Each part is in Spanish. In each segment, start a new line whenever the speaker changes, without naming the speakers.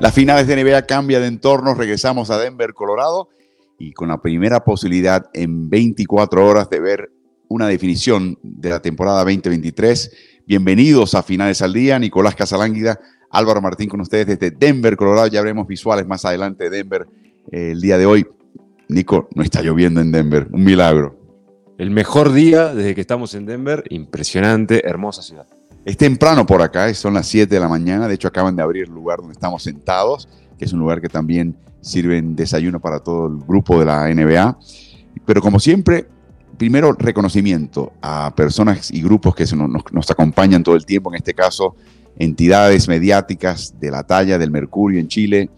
Las finales de NBA cambia de entorno, regresamos a Denver, Colorado, y con la primera posibilidad en 24 horas de ver una definición de la temporada 2023. Bienvenidos a Finales al Día, Nicolás Casalánguida, Álvaro Martín con ustedes desde Denver, Colorado. Ya veremos visuales más adelante de Denver eh, el día de hoy. Nico, no está lloviendo en Denver, un milagro.
El mejor día desde que estamos en Denver, impresionante, hermosa ciudad.
Es temprano por acá, son las 7 de la mañana, de hecho acaban de abrir el lugar donde estamos sentados, que es un lugar que también sirve en desayuno para todo el grupo de la NBA. Pero como siempre, primero reconocimiento a personas y grupos que nos, acompañan todo el tiempo, en este caso entidades mediáticas de la talla del Mercurio en Chile,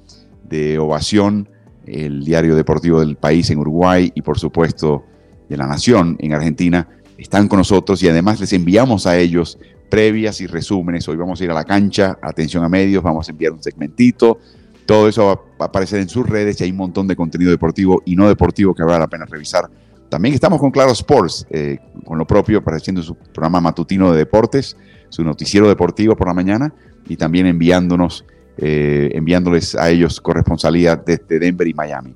de Ovación, el diario deportivo del país en Uruguay y por supuesto de la Nación en Argentina, están con nosotros y además les enviamos a ellos previas y resúmenes. Hoy vamos a ir a la cancha, atención a medios, vamos a enviar un segmentito. Todo eso va a aparecer en sus redes y hay un montón de contenido deportivo y no deportivo que vale la pena revisar. También estamos con Claro Sports, eh, con lo propio, apareciendo su programa matutino de deportes, su noticiero deportivo por la mañana y también enviándonos, eh, enviándoles a ellos corresponsalía desde Denver y Miami.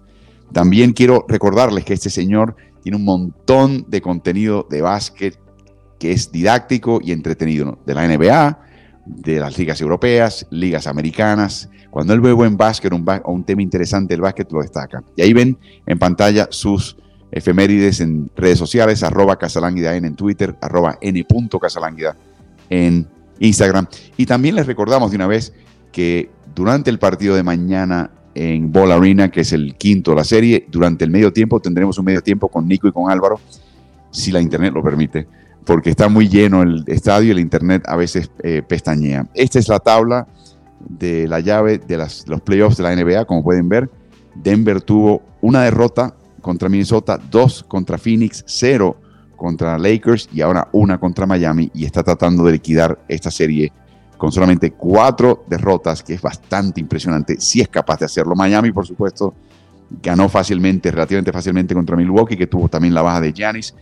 También quiero recordarles que este señor tiene un montón de contenido de básquet, que es didáctico y entretenido, de la NBA, de las ligas europeas, ligas americanas. Cuando él ve buen básquet o un tema interesante del básquet, lo destaca. Y ahí ven en pantalla sus efemérides en redes sociales, arroba Casalánguida en Twitter, arroba n.casalánguida en Instagram. Y también les recordamos de una vez que durante el partido de mañana en Ball Arena, que es el quinto de la serie, durante el medio tiempo tendremos un medio tiempo con Nico y con Álvaro, si la internet lo permite porque está muy lleno el estadio y el internet a veces eh, pestañea. Esta es la tabla de la llave de los playoffs de la NBA, como pueden ver. Denver tuvo una derrota contra Minnesota, dos contra Phoenix, cero contra Lakers y ahora una contra Miami y está tratando de liquidar esta serie con solamente cuatro derrotas, que es bastante impresionante, si es capaz de hacerlo. Miami, por supuesto, ganó fácilmente, relativamente fácilmente contra Milwaukee, que tuvo también la baja de Giannis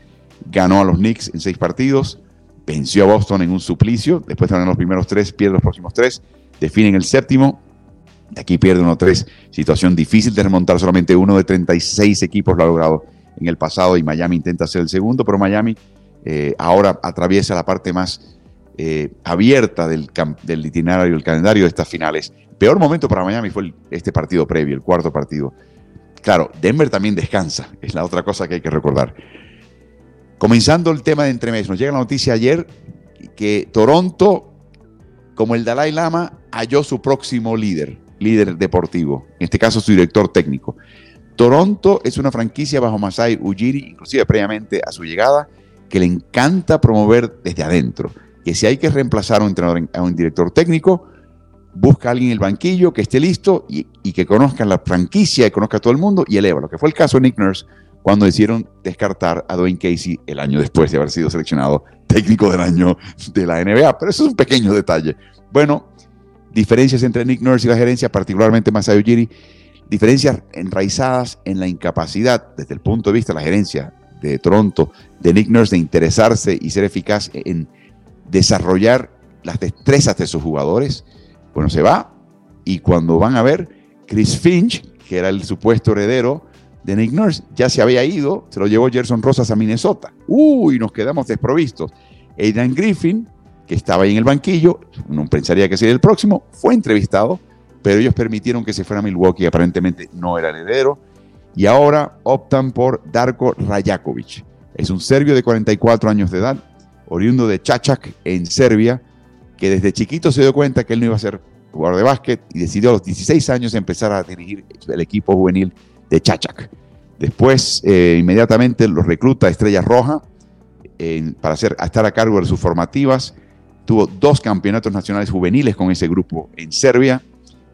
ganó a los Knicks en seis partidos, venció a Boston en un suplicio, después de los primeros tres, pierde los próximos tres, definen el séptimo, de aquí pierde uno tres, situación difícil de remontar, solamente uno de 36 equipos lo ha logrado en el pasado y Miami intenta ser el segundo, pero Miami eh, ahora atraviesa la parte más eh, abierta del, del, itinerario, del calendario de estas finales. Peor momento para Miami fue este partido previo, el cuarto partido. Claro, Denver también descansa, es la otra cosa que hay que recordar. Comenzando el tema de entremés, nos llega la noticia ayer que Toronto, como el Dalai Lama, halló su próximo líder, líder deportivo, en este caso su director técnico. Toronto es una franquicia bajo Masai Ujiri, inclusive previamente a su llegada, que le encanta promover desde adentro. Que si hay que reemplazar a un, entrenador, a un director técnico, busca a alguien en el banquillo que esté listo y, y, que conozca la franquicia, y conozca a todo el mundo y eleva. Lo que fue el caso de Nick Nurse cuando decidieron descartar a Dwayne Casey el año después de haber sido seleccionado técnico del año de la NBA. Pero eso es un pequeño detalle. Bueno, diferencias entre Nick Nurse y la gerencia, particularmente Masai Ujiri, diferencias enraizadas en la incapacidad desde el punto de vista de la gerencia de Toronto, de Nick Nurse, de interesarse y ser eficaz en desarrollar las destrezas de sus jugadores. Bueno, se va y cuando van a ver, Chris Finch, que era el supuesto heredero, de Nick Nurse ya se había ido, se lo llevó Gerson Rosas a Minnesota. Uy, nos quedamos desprovistos. Aidan Griffin, que estaba ahí en el banquillo, no pensaría que sería el próximo, fue entrevistado, pero ellos permitieron que se fuera a Milwaukee, aparentemente no era heredero, y ahora optan por Darko Rajakovic. Es un serbio de 44 años de edad, oriundo de Chachak, en Serbia, que desde chiquito se dio cuenta que él no iba a ser jugador de básquet y decidió a los 16 años empezar a dirigir el equipo juvenil de Chachac. Después, eh, inmediatamente los recluta Estrella Roja para hacer, estar a cargo de sus formativas. Tuvo dos campeonatos nacionales juveniles con ese grupo en Serbia.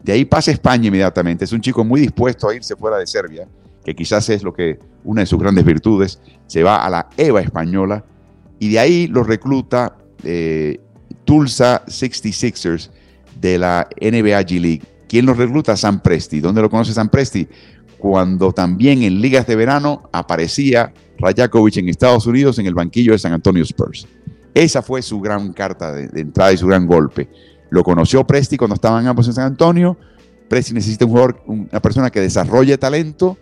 De ahí pasa a España inmediatamente. Es un chico muy dispuesto a irse fuera de Serbia, que quizás es lo que una de sus grandes virtudes. Se va a la EVA española y de ahí lo recluta eh, Tulsa 66ers de la NBA G League. ¿Quién lo recluta? Sam Presti. ¿Dónde lo conoce Sam Presti? Cuando también en ligas de verano aparecía Rajakovic en Estados Unidos en el banquillo de San Antonio Spurs. Esa fue su gran carta de, entrada y su gran golpe. Lo conoció Presti cuando estaban ambos en San Antonio, Presti necesita un jugador, una persona que desarrolle talento.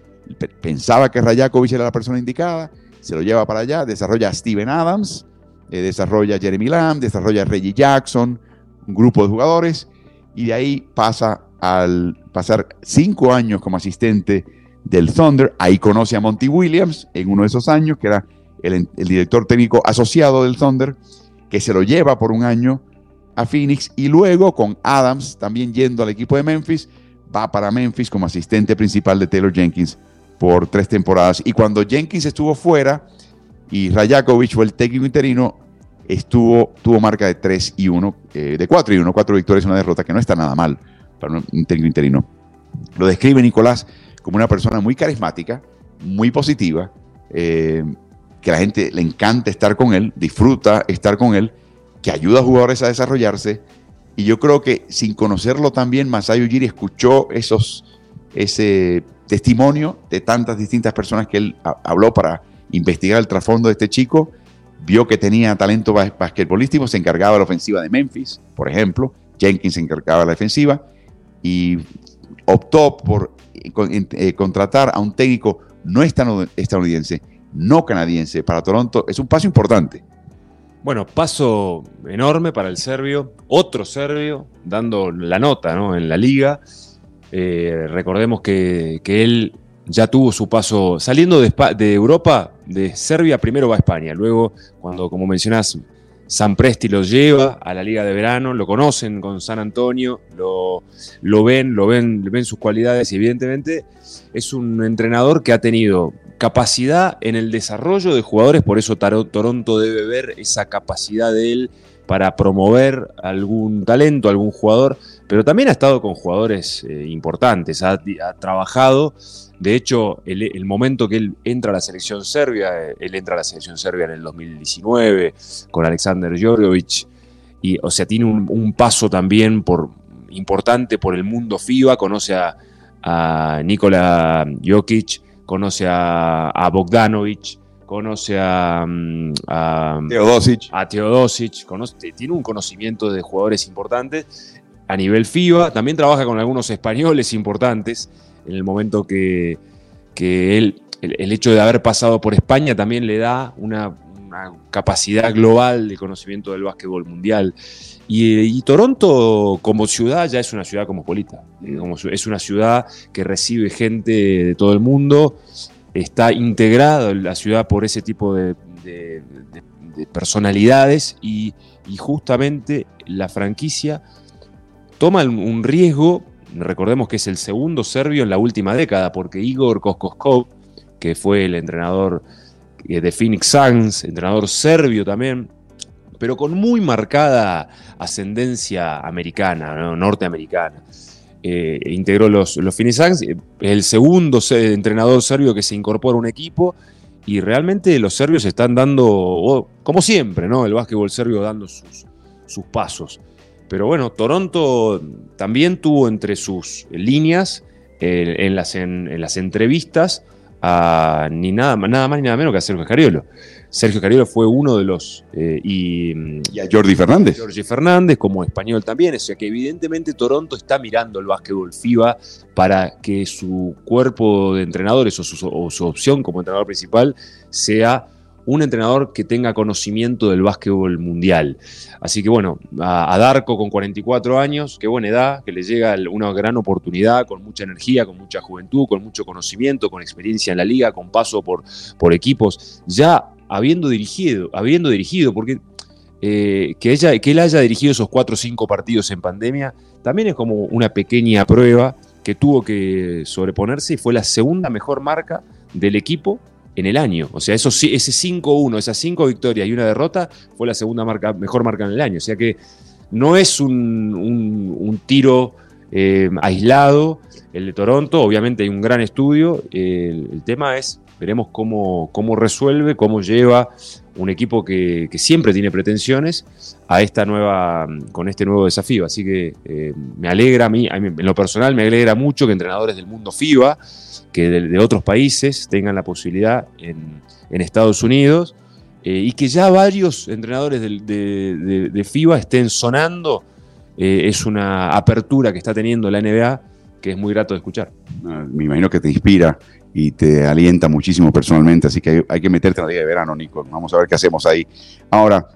Pensaba que Rajakovic era la persona indicada, se lo lleva para allá, desarrolla a Steven Adams, eh, desarrolla a Jeremy Lamb, desarrolla a Reggie Jackson, un grupo de jugadores, y de ahí pasa al pasar cinco años como asistente del Thunder. Ahí conoce a Monty Williams en uno de esos años, que era el, director técnico asociado del Thunder, que se lo lleva por un año a Phoenix y luego con Adams también yendo al equipo de Memphis, va para Memphis como asistente principal de Taylor Jenkins por tres temporadas. Y cuando Jenkins estuvo fuera y Rajakovic fue el técnico interino, estuvo, tuvo marca de 3 y 1, eh, de 4 y 1, 4 victorias y una derrota, que no está nada mal para un técnico interino. Lo describe Nicolás como una persona muy carismática, muy positiva, eh, que a la gente le encanta estar con él, disfruta estar con él que ayuda a jugadores a desarrollarse. Y yo creo que sin conocerlo también, Masayo Ujiri escuchó esos, ese testimonio de tantas distintas personas que él habló para investigar el trasfondo de este chico. Vio que tenía talento basquetbolístico, se encargaba de la ofensiva de Memphis, por ejemplo. Jenkins se encargaba de la defensiva y optó por eh, contratar a un técnico no estadounidense, no canadiense para Toronto. Es un paso importante
bueno, paso enorme para el serbio, otro serbio, dando la nota en la liga. Eh, recordemos que, él ya tuvo su paso saliendo de, de, Europa, de Serbia, primero va a España, luego cuando, como mencionás, San Presti lo lleva a la liga de verano, lo conocen con San Antonio, lo, lo ven, lo ven, ven sus cualidades y evidentemente es un entrenador que ha tenido capacidad en el desarrollo de jugadores, por eso Toronto debe ver esa capacidad de él para promover algún talento, algún jugador, pero también ha estado con jugadores eh, importantes, ha, trabajado, de hecho, el, momento que él entra a la selección serbia, eh, él entra a la selección serbia en el 2019 con Alexander Jorgovic, y, o sea, tiene un, paso también por, importante por el mundo FIBA, conoce a, a Nikola Jokic, conoce a, Bogdanovich, conoce a, mm, a
Teodosic,
a Teodosic tiene un conocimiento de jugadores importantes a nivel FIBA, también trabaja con algunos españoles importantes en el momento que, él, el, hecho de haber pasado por España también le da una, capacidad global de conocimiento del básquetbol mundial. Y, Toronto como ciudad ya es una ciudad cosmopolita, es una ciudad que recibe gente de todo el mundo, está integrada la ciudad por ese tipo de, personalidades y, justamente la franquicia toma un riesgo, recordemos que es el segundo serbio en la última década, porque Igor Koskoskov, que fue el entrenador eh, de Phoenix Suns, entrenador serbio también, pero con muy marcada ascendencia americana, norteamericana. Eh, integró los, los Phoenix Suns, el segundo entrenador serbio que se incorpora a un equipo y realmente los serbios están dando, como siempre, ¿no? el básquetbol serbio dando sus, sus pasos. Pero bueno, Toronto también tuvo entre sus líneas eh, en, las, en, las entrevistas a ni nada, nada más ni nada menos que a Sergio Cariolo. Sergio Cariolo fue uno de los.
Eh, y, a Jordi Fernández.
Jordi Fernández, como español también. O sea que evidentemente Toronto está mirando el básquetbol FIBA para que su cuerpo de entrenadores o su, opción como entrenador principal sea un entrenador que tenga conocimiento del básquetbol mundial. Así que bueno, a, Darko con 44 años, qué buena edad, que le llega una gran oportunidad, con mucha energía, con mucha juventud, con mucho conocimiento, con experiencia en la liga, con paso por, por equipos. Ya habiendo dirigido, habiendo dirigido, porque eh, que, ella, que él haya dirigido esos cuatro o cinco partidos en pandemia, también es como una pequeña prueba que tuvo que sobreponerse y fue la segunda mejor marca del equipo en el año. O sea, eso, ese 5-1, esas cinco victorias y una derrota fue la segunda marca, mejor marca en el año. O sea que no es un, tiro eh, aislado el de Toronto, obviamente hay un gran estudio, el tema es Veremos cómo, cómo resuelve, cómo lleva un equipo que, siempre tiene pretensiones a esta nueva, con este nuevo desafío. Así que eh, me alegra a mí, en lo personal, me alegra mucho que entrenadores del mundo FIBA, que de, otros países, tengan la posibilidad en, Estados Unidos eh, y que ya varios entrenadores de, FIBA estén sonando. Eh, es una apertura que está teniendo la NBA que es muy grato de escuchar.
Me imagino que te inspira y te alienta muchísimo personalmente, así que hay que meterte en la día de verano, Nico. Vamos a ver qué hacemos ahí. Ahora,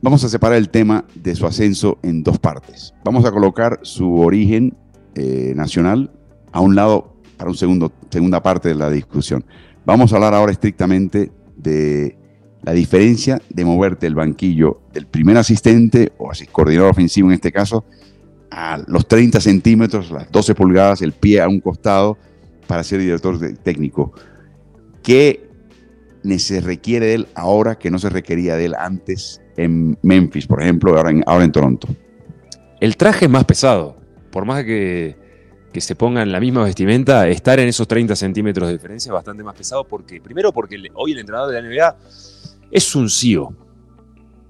vamos a separar el tema de su ascenso en dos partes. Vamos a colocar su origen eh, nacional a un lado para una segunda parte de la discusión. Vamos a hablar ahora estrictamente de la diferencia de moverte el banquillo del primer asistente o así, coordinador ofensivo en este caso a los 30 centímetros, las 12 pulgadas, el pie a un costado para ser director técnico. ¿Qué se requiere de él ahora que no se requería de él antes en Memphis, por ejemplo, ahora en, ahora en Toronto?
El traje es más pesado. Por más que, que se pongan la misma vestimenta, estar en esos 30 centímetros de diferencia es bastante más pesado porque, primero porque hoy el entrenador de la NBA es un CEO.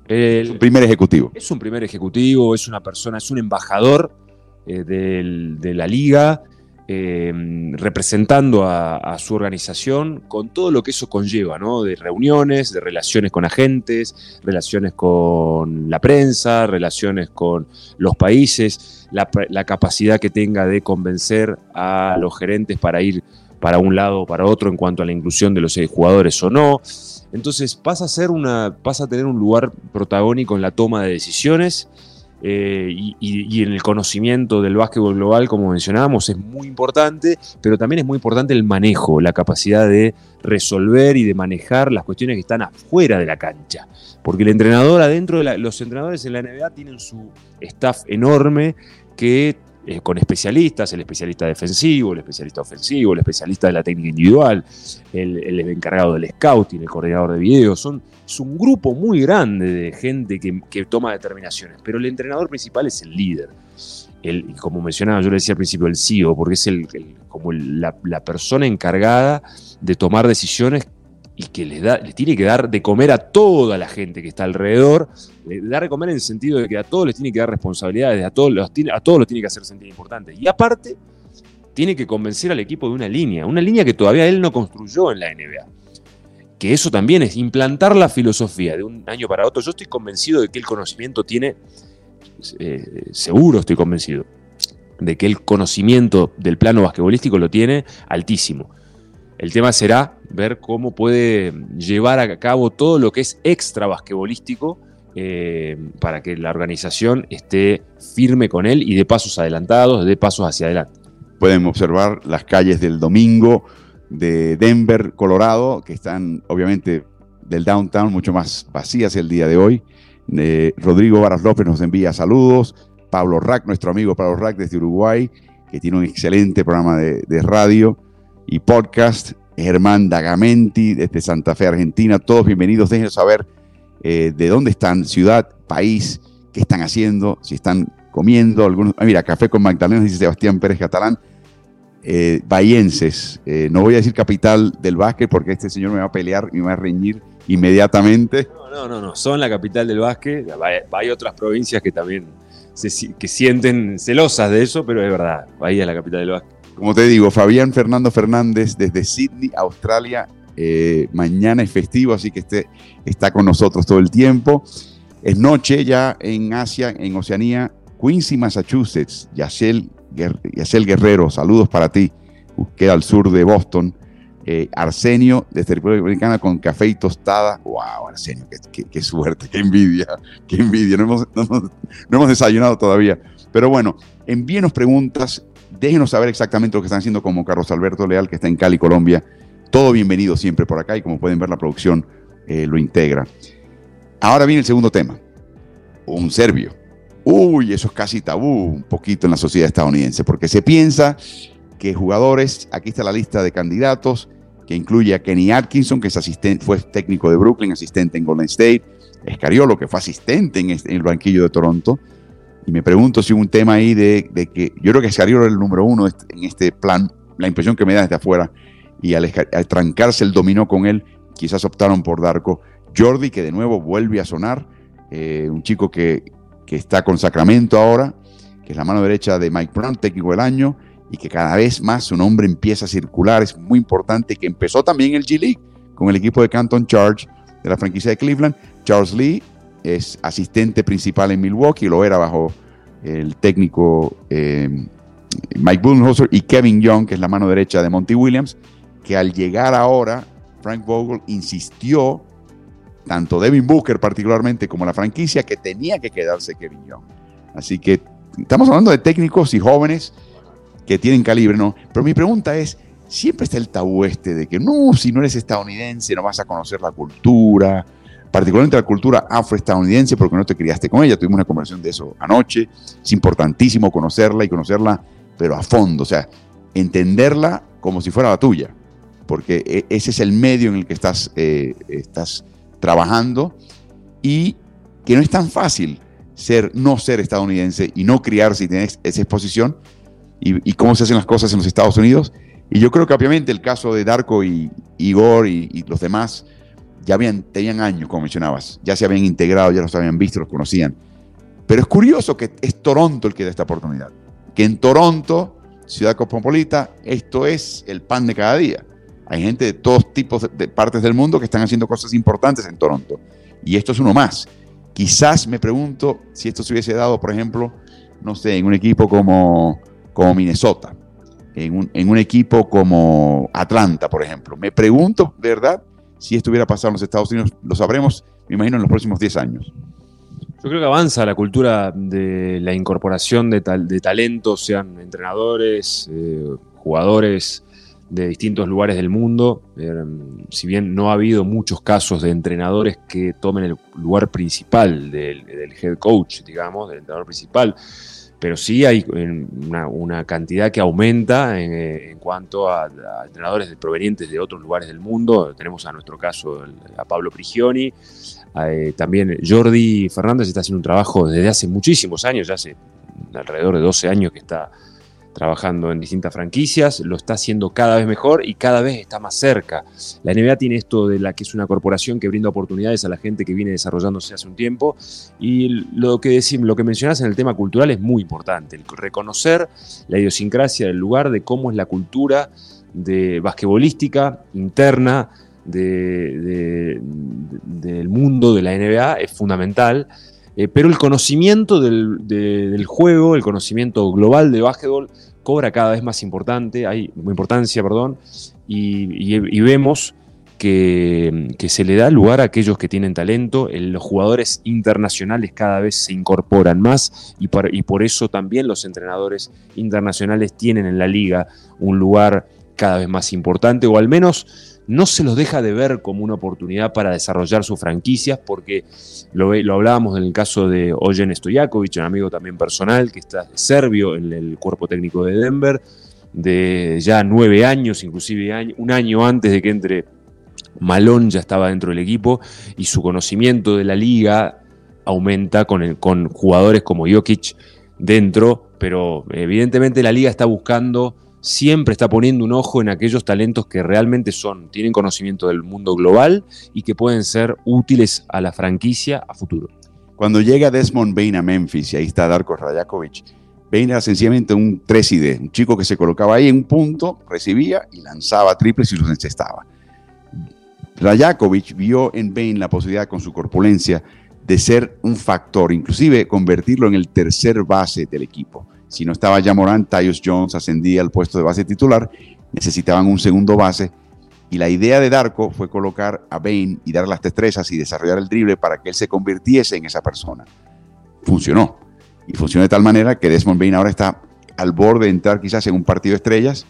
es un primer ejecutivo.
Es un primer ejecutivo, es una persona, es un embajador eh, de la liga, eh, representando a, su organización con todo lo que eso conlleva, ¿no? De reuniones, de relaciones con agentes, relaciones con la prensa, relaciones con los países, la, la capacidad que tenga de convencer a los gerentes para ir para un lado o para otro en cuanto a la inclusión de los jugadores o no. Entonces pasa a, ser una, pasa a tener un lugar protagónico en la toma de decisiones eh, y, en el conocimiento del básquetbol global, como mencionábamos, es muy importante, pero también es muy importante el manejo, la capacidad de resolver y de manejar las cuestiones que están afuera de la cancha. Porque el entrenador adentro, de los entrenadores en la NBA tienen su staff enorme que eh, con especialistas, el especialista defensivo, el especialista ofensivo, el especialista de la técnica individual, el, encargado del scouting, el coordinador de videos. Son, es un grupo muy grande de gente que, toma determinaciones, pero el entrenador principal es el líder. El, como mencionaba, yo le decía al principio, el CEO, porque es el, como la, la persona encargada de tomar decisiones y que les, da, tiene que dar de comer a toda la gente que está alrededor, le da de comer en el sentido de que a todos les tiene que dar responsabilidades, a todos los, a todos los tiene que hacer sentir importantes. Y aparte, tiene que convencer al equipo de una línea, una línea que todavía él no construyó en la NBA. Que eso también es implantar la filosofía de un año para otro. Yo estoy convencido de que el conocimiento tiene, eh, seguro estoy convencido, de que el conocimiento del plano basquetbolístico lo tiene altísimo. El tema será ver cómo puede llevar a cabo todo lo que es extra basquetbolístico eh, para que la organización esté firme con él y dé pasos adelantados, dé pasos hacia adelante.
Pueden observar las calles del domingo de Denver, Colorado, que están obviamente del downtown mucho más vacías el día de hoy. Eh, Rodrigo Varas López nos envía saludos. Pablo Rack, nuestro amigo Pablo Rack desde Uruguay, que tiene un excelente programa de, de radio y podcast. Germán Dagamenti desde Santa Fe, Argentina. Todos bienvenidos. Déjenos saber eh, de dónde están, ciudad, país, qué están haciendo, si están comiendo. Algunos, ah, mira, café con Magdalena, dice Sebastián Pérez Catalán. Eh, eh, no voy a decir capital del básquet porque este señor me va a pelear y me va a reñir inmediatamente.
No, no, no, no. son la capital del básquet. Hay otras provincias que también se, que sienten celosas de eso, pero es verdad, Bahía es la capital del básquet.
Como te digo, Fabián Fernando Fernández desde Sydney, Australia. Eh, mañana es festivo, así que este, está con nosotros todo el tiempo. Es noche ya en Asia, en Oceanía, Quincy, Massachusetts. Yacel, Guerrero, saludos para ti. Queda al sur de Boston. Eh, Arsenio, desde República Dominicana, con café y tostada. ¡Wow, Arsenio! Qué, suerte, qué envidia! ¡Qué envidia! No hemos, no hemos desayunado todavía. Pero bueno, envíenos preguntas Déjenos saber exactamente lo que están haciendo como Carlos Alberto Leal, que está en Cali, Colombia. Todo bienvenido siempre por acá y como pueden ver la producción eh, lo integra. Ahora viene el segundo tema. Un serbio. Uy, eso es casi tabú un poquito en la sociedad estadounidense, porque se piensa que jugadores, aquí está la lista de candidatos, que incluye a Kenny Atkinson, que es asistente, fue técnico de Brooklyn, asistente en Golden State, Escariolo, que fue asistente en, en el banquillo de Toronto, y me pregunto si un tema ahí de, que yo creo que Escariolo era el número uno en este plan, la impresión que me da desde afuera, y al, trancarse el dominó con él, quizás optaron por Darko. Jordi, que de nuevo vuelve a sonar, eh, un chico que, que está con Sacramento ahora, que es la mano derecha de Mike Brown, técnico del año, y que cada vez más su nombre empieza a circular, es muy importante, que empezó también el G-League con el equipo de Canton Charge de la franquicia de Cleveland. Charles Lee es asistente principal en Milwaukee, lo era bajo el técnico eh, Mike Budenholzer y Kevin Young, que es la mano derecha de Monty Williams, que al llegar ahora, Frank Vogel insistió, tanto Devin Booker particularmente como la franquicia, que tenía que quedarse Kevin Young. Así que estamos hablando de técnicos y jóvenes que tienen calibre, ¿no? Pero mi pregunta es, siempre está el tabú este de que no, si no eres estadounidense no vas a conocer la cultura, particularmente la cultura afroestadounidense porque no te criaste con ella. Tuvimos una conversación de eso anoche. Es importantísimo conocerla y conocerla, pero a fondo, o sea, entenderla como si fuera la tuya, porque e, ese es el medio en el que estás, eh, estás trabajando y que no es tan fácil ser, no ser estadounidense y no criarse y tener esa exposición y, cómo se hacen las cosas en los Estados Unidos. Y yo creo que obviamente el caso de Darko y Igor y, los demás ya habían, tenían años, como mencionabas, ya se habían integrado, ya los habían visto, los conocían. Pero es curioso que es Toronto el que da esta oportunidad. Que en Toronto, ciudad cosmopolita, esto es el pan de cada día. Hay gente de todos tipos de partes del mundo que están haciendo cosas importantes en Toronto. Y esto es uno más. Quizás me pregunto si esto se hubiese dado, por ejemplo, no sé, en un equipo como, como Minnesota, en un, en un equipo como Atlanta, por ejemplo. Me pregunto, ¿verdad? Si esto hubiera pasado en los Estados Unidos, lo sabremos, me imagino, en los próximos 10 años.
Yo creo que avanza la cultura de la incorporación de, de talentos, sean entrenadores, eh, jugadores de distintos lugares del mundo. Eh, si bien no ha habido muchos casos de entrenadores que tomen el lugar principal del, del head coach, digamos, del entrenador principal, pero sí hay una, cantidad que aumenta en, cuanto a, entrenadores provenientes de otros lugares del mundo. Tenemos a nuestro caso a Pablo Prigioni, eh, también Jordi Fernández está haciendo un trabajo desde hace muchísimos años, ya hace alrededor de 12 años que está trabajando en distintas franquicias, lo está haciendo cada vez mejor y cada vez está más cerca. La NBA tiene esto de la que es una corporación que brinda oportunidades a la gente que viene desarrollándose hace un tiempo y lo que decimos, lo que mencionás en el tema cultural es muy importante, el reconocer la idiosincrasia del lugar, de cómo es la cultura de basquetbolística interna del mundo de la NBA es fundamental eh, pero el conocimiento del, juego, el conocimiento global de básquetbol cobra cada vez más importante, hay, importancia, perdón, y, vemos que, se le da lugar a aquellos que tienen talento, los jugadores internacionales cada vez se incorporan más y por, y por eso también los entrenadores internacionales tienen en la liga un lugar cada vez más importante, o al menos no se los deja de ver como una oportunidad para desarrollar sus franquicias, porque lo, hablábamos en el caso de Ojen Stojakovic, un amigo también personal que está serbio en el cuerpo técnico de Denver, de ya nueve años, inclusive un año antes de que entre Malón ya estaba dentro del equipo y su conocimiento de la liga aumenta con, con jugadores como Jokic dentro, pero evidentemente la liga está buscando siempre está poniendo un ojo en aquellos talentos que realmente son, tienen conocimiento del mundo global y que pueden ser útiles a la franquicia a futuro.
Cuando llega Desmond Bain a Memphis, y ahí está Darko Rajakovic, Bain era sencillamente un 3 d un chico que se colocaba ahí en un punto, recibía y lanzaba triples y los encestaba. Rajakovic vio en Bain la posibilidad con su corpulencia de ser un factor, inclusive convertirlo en el tercer base del equipo. Si no estaba ya Morán, Tyus Jones ascendía al puesto de base titular, necesitaban un segundo base. Y la idea de Darko fue colocar a Bain y darle las destrezas y desarrollar el drible para que él se convirtiese en esa persona. Funcionó. Y funcionó de tal manera que Desmond Bain ahora está al borde de entrar quizás en un partido de estrellas.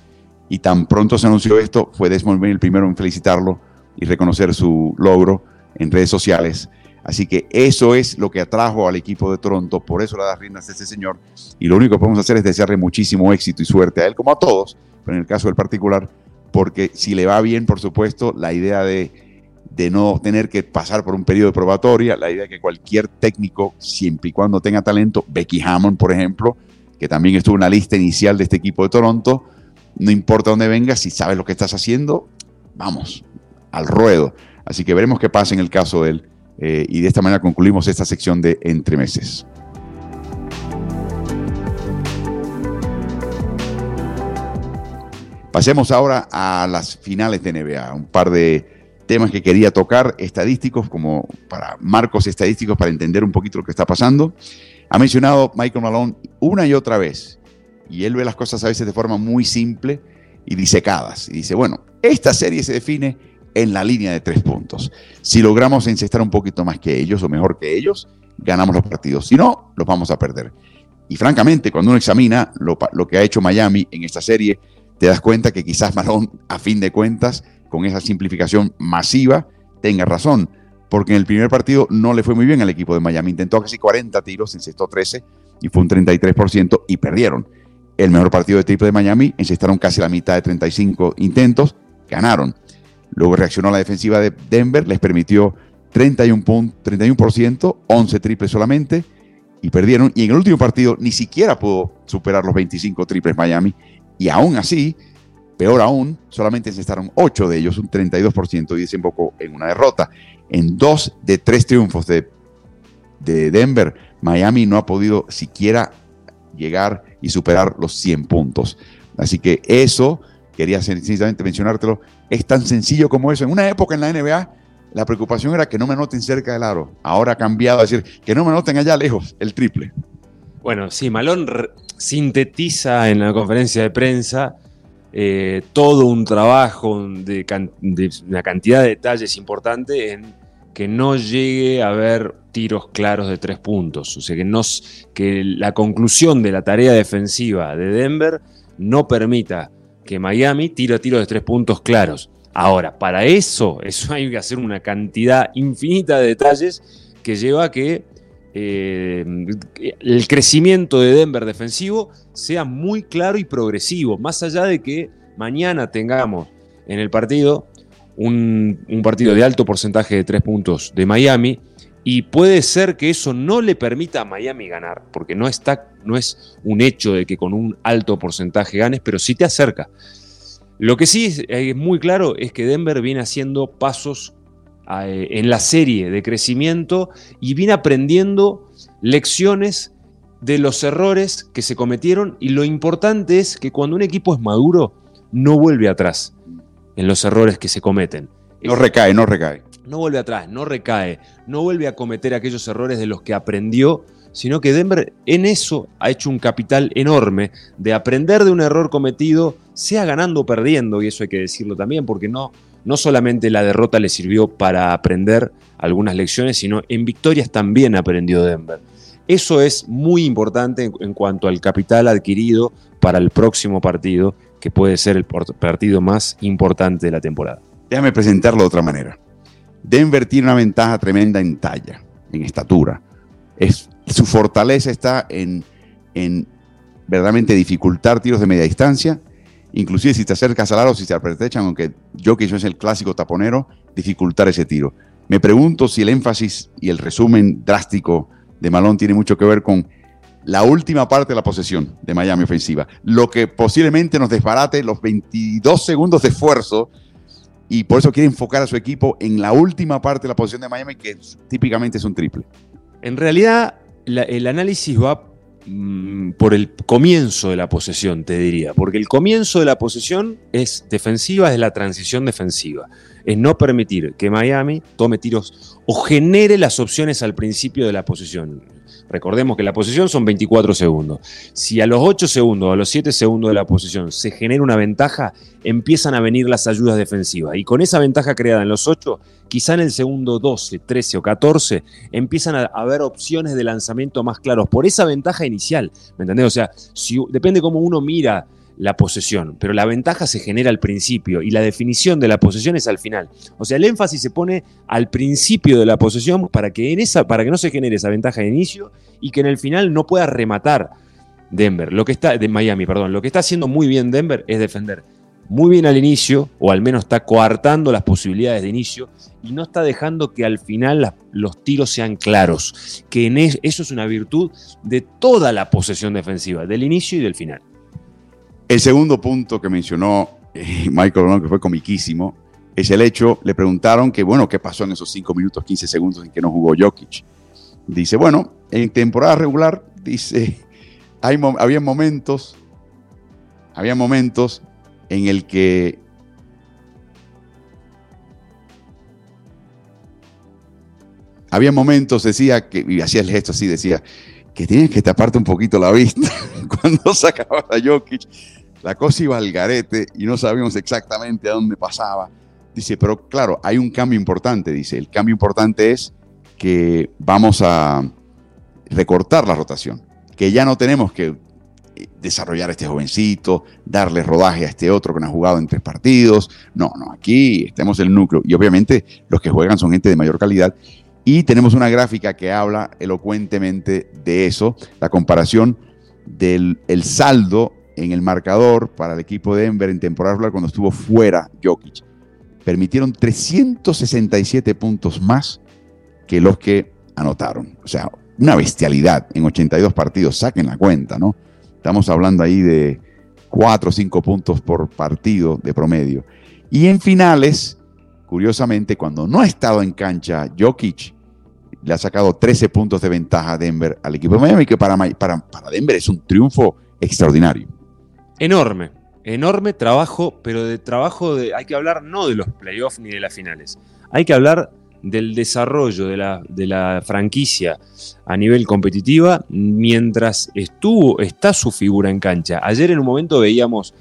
Y tan pronto se anunció esto, fue Desmond Bain el primero en felicitarlo y reconocer su logro en redes sociales. Así que eso es lo que atrajo al equipo de Toronto, por eso le da riendas a este señor. Y lo único que podemos hacer es desearle muchísimo éxito y suerte a él, como a todos, pero en el caso del particular, porque si le va bien, por supuesto, la idea de, no tener que pasar por un periodo de probatoria, la idea de que cualquier técnico, siempre y cuando tenga talento, Becky Hammond, por ejemplo, que también estuvo en la lista inicial de este equipo de Toronto, no importa dónde vengas, si sabes lo que estás haciendo, vamos, al ruedo. Así que veremos qué pasa en el caso de él eh, y de esta manera concluimos esta sección de Entre Meses. Pasemos ahora a las finales de NBA, un par de temas que quería tocar, estadísticos, como para marcos estadísticos para entender un poquito lo que está pasando. Ha mencionado Michael Malone una y otra vez y él ve las cosas a veces de forma muy simple y disecadas. Y dice, bueno, esta serie se define en la línea de tres puntos. Si logramos encestar un poquito más que ellos o mejor que ellos, ganamos los partidos. Si no, los vamos a perder. Y francamente, cuando uno examina lo, que ha hecho Miami en esta serie, te das cuenta que quizás Marón, a fin de cuentas, con esa simplificación masiva, tenga razón. Porque en el primer partido no le fue muy bien al equipo de Miami. Intentó casi 40 tiros, encestó 13 y fue un 33% y perdieron. El mejor partido de triple de Miami, encestaron casi la mitad de 35 intentos, ganaron. Luego reaccionó la defensiva de Denver, les permitió 31%, 31% 11 triples solamente y perdieron. Y en el último partido ni siquiera pudo superar los 25 triples Miami. Y aún así, peor aún, solamente encestaron 8 de ellos, un 32% y desembocó en una derrota. En dos de tres triunfos de, de Denver, Miami no ha podido siquiera llegar y superar los 100 puntos. Así que eso, quería sencillamente mencionártelo, es tan sencillo como eso. En una época en la NBA, la preocupación era que no me anoten cerca del aro. Ahora ha cambiado a decir que no me anoten allá lejos, el triple.
Bueno, sí, Malón sintetiza en la conferencia de prensa eh, todo un trabajo de, una cantidad de detalles importante en que no llegue a haber tiros claros de tres puntos. O sea, que, que la conclusión de la tarea defensiva de Denver no permita que Miami tire tiros de tres puntos claros. Ahora, para eso, eso hay que hacer una cantidad infinita de detalles que lleva a que eh, el crecimiento de Denver defensivo sea muy claro y progresivo, más allá de que mañana tengamos en el partido un, partido de alto porcentaje de tres puntos de Miami y puede ser que eso no le permita a Miami ganar, porque no, está, no es un hecho de que con un alto porcentaje ganes, pero sí te acerca. Lo que sí es, muy claro es que Denver viene haciendo pasos eh, en la serie de crecimiento y viene aprendiendo lecciones de los errores que se cometieron y lo importante es que cuando un equipo es maduro no vuelve atrás en los errores que se cometen.
No recae, no recae.
No vuelve atrás, no recae, no vuelve a cometer aquellos errores de los que aprendió, sino que Denver en eso ha hecho un capital enorme de aprender de un error cometido, sea ganando o perdiendo, y eso hay que decirlo también, porque no, no solamente la derrota le sirvió para aprender algunas lecciones, sino en victorias también aprendió Denver. Eso es muy importante en cuanto al capital adquirido para el próximo partido que puede ser el partido más importante de la temporada.
Déjame presentarlo de otra manera. Denver tiene una ventaja tremenda en talla, en estatura. Es, su fortaleza está en, en verdaderamente dificultar tiros de media distancia. Inclusive si te acercas al aro, si te apretechan, aunque yo que yo es el clásico taponero, dificultar ese tiro. Me pregunto si el énfasis y el resumen drástico de Malón tiene mucho que ver con la última parte de la posesión de Miami ofensiva, lo que posiblemente nos desbarate los 22 segundos de esfuerzo y por eso quiere enfocar a su equipo en la última parte de la posesión de Miami, que típicamente es un triple.
En realidad, el análisis va mm, por el comienzo de la posesión, te diría, porque el comienzo de la posesión es defensiva, es la transición defensiva, es no permitir que Miami tome tiros o genere las opciones al principio de la posesión. Recordemos que la posición son 24 segundos. Si a los 8 segundos a los 7 segundos de la posición se genera una ventaja, empiezan a venir las ayudas defensivas. Y con esa ventaja creada en los 8, quizá en el segundo 12, 13 o 14, empiezan a haber opciones de lanzamiento más claros por esa ventaja inicial. ¿Me entendés? O sea, si, depende cómo uno mira la posesión, pero la ventaja se genera al principio y la definición de la posesión es al final. O sea, el énfasis se pone al principio de la posesión para que, en esa, para que no se genere esa ventaja de inicio y que en el final no pueda rematar Denver, lo que está de Miami, perdón, lo que está haciendo muy bien Denver es defender muy bien al inicio, o al menos está coartando las posibilidades de inicio, y no está dejando que al final los tiros sean claros. Que en eso es una virtud de toda la posesión defensiva, del inicio y del final.
El segundo punto que mencionó eh, Michael Ronald, que fue comiquísimo, es el hecho, le preguntaron que, bueno, ¿qué pasó en esos 5 minutos, 15 segundos en que no jugó Jokic? Dice, bueno, en temporada regular, dice, hay, había momentos, había momentos en el que había momentos, decía, que, y hacía el gesto así, decía, que tienes que taparte un poquito la vista. Cuando sacabas a Jokic, la cosa iba al garete y no sabíamos exactamente a dónde pasaba. Dice, pero claro, hay un cambio importante, dice. El cambio importante es que vamos a recortar la rotación, que ya no tenemos que desarrollar a este jovencito, darle rodaje a este otro que no ha jugado en tres partidos. No, no, aquí tenemos el núcleo y obviamente los que juegan son gente de mayor calidad. Y tenemos una gráfica que habla elocuentemente de eso, la comparación del el saldo en el marcador para el equipo de Denver en temporada regular cuando estuvo fuera Jokic. Permitieron 367 puntos más que los que anotaron. O sea, una bestialidad en 82 partidos, saquen la cuenta, ¿no? Estamos hablando ahí de 4 o 5 puntos por partido de promedio. Y en finales, curiosamente, cuando no ha estado en cancha Jokic, le ha sacado 13 puntos de ventaja a Denver al equipo de Miami, que para, Denver es un triunfo extraordinario.
Enorme, enorme trabajo, pero de trabajo de, hay que hablar no de los playoffs ni de las finales, hay que hablar del desarrollo de la, de la, franquicia a nivel competitiva mientras estuvo, está su figura en cancha. Ayer en un momento veíamos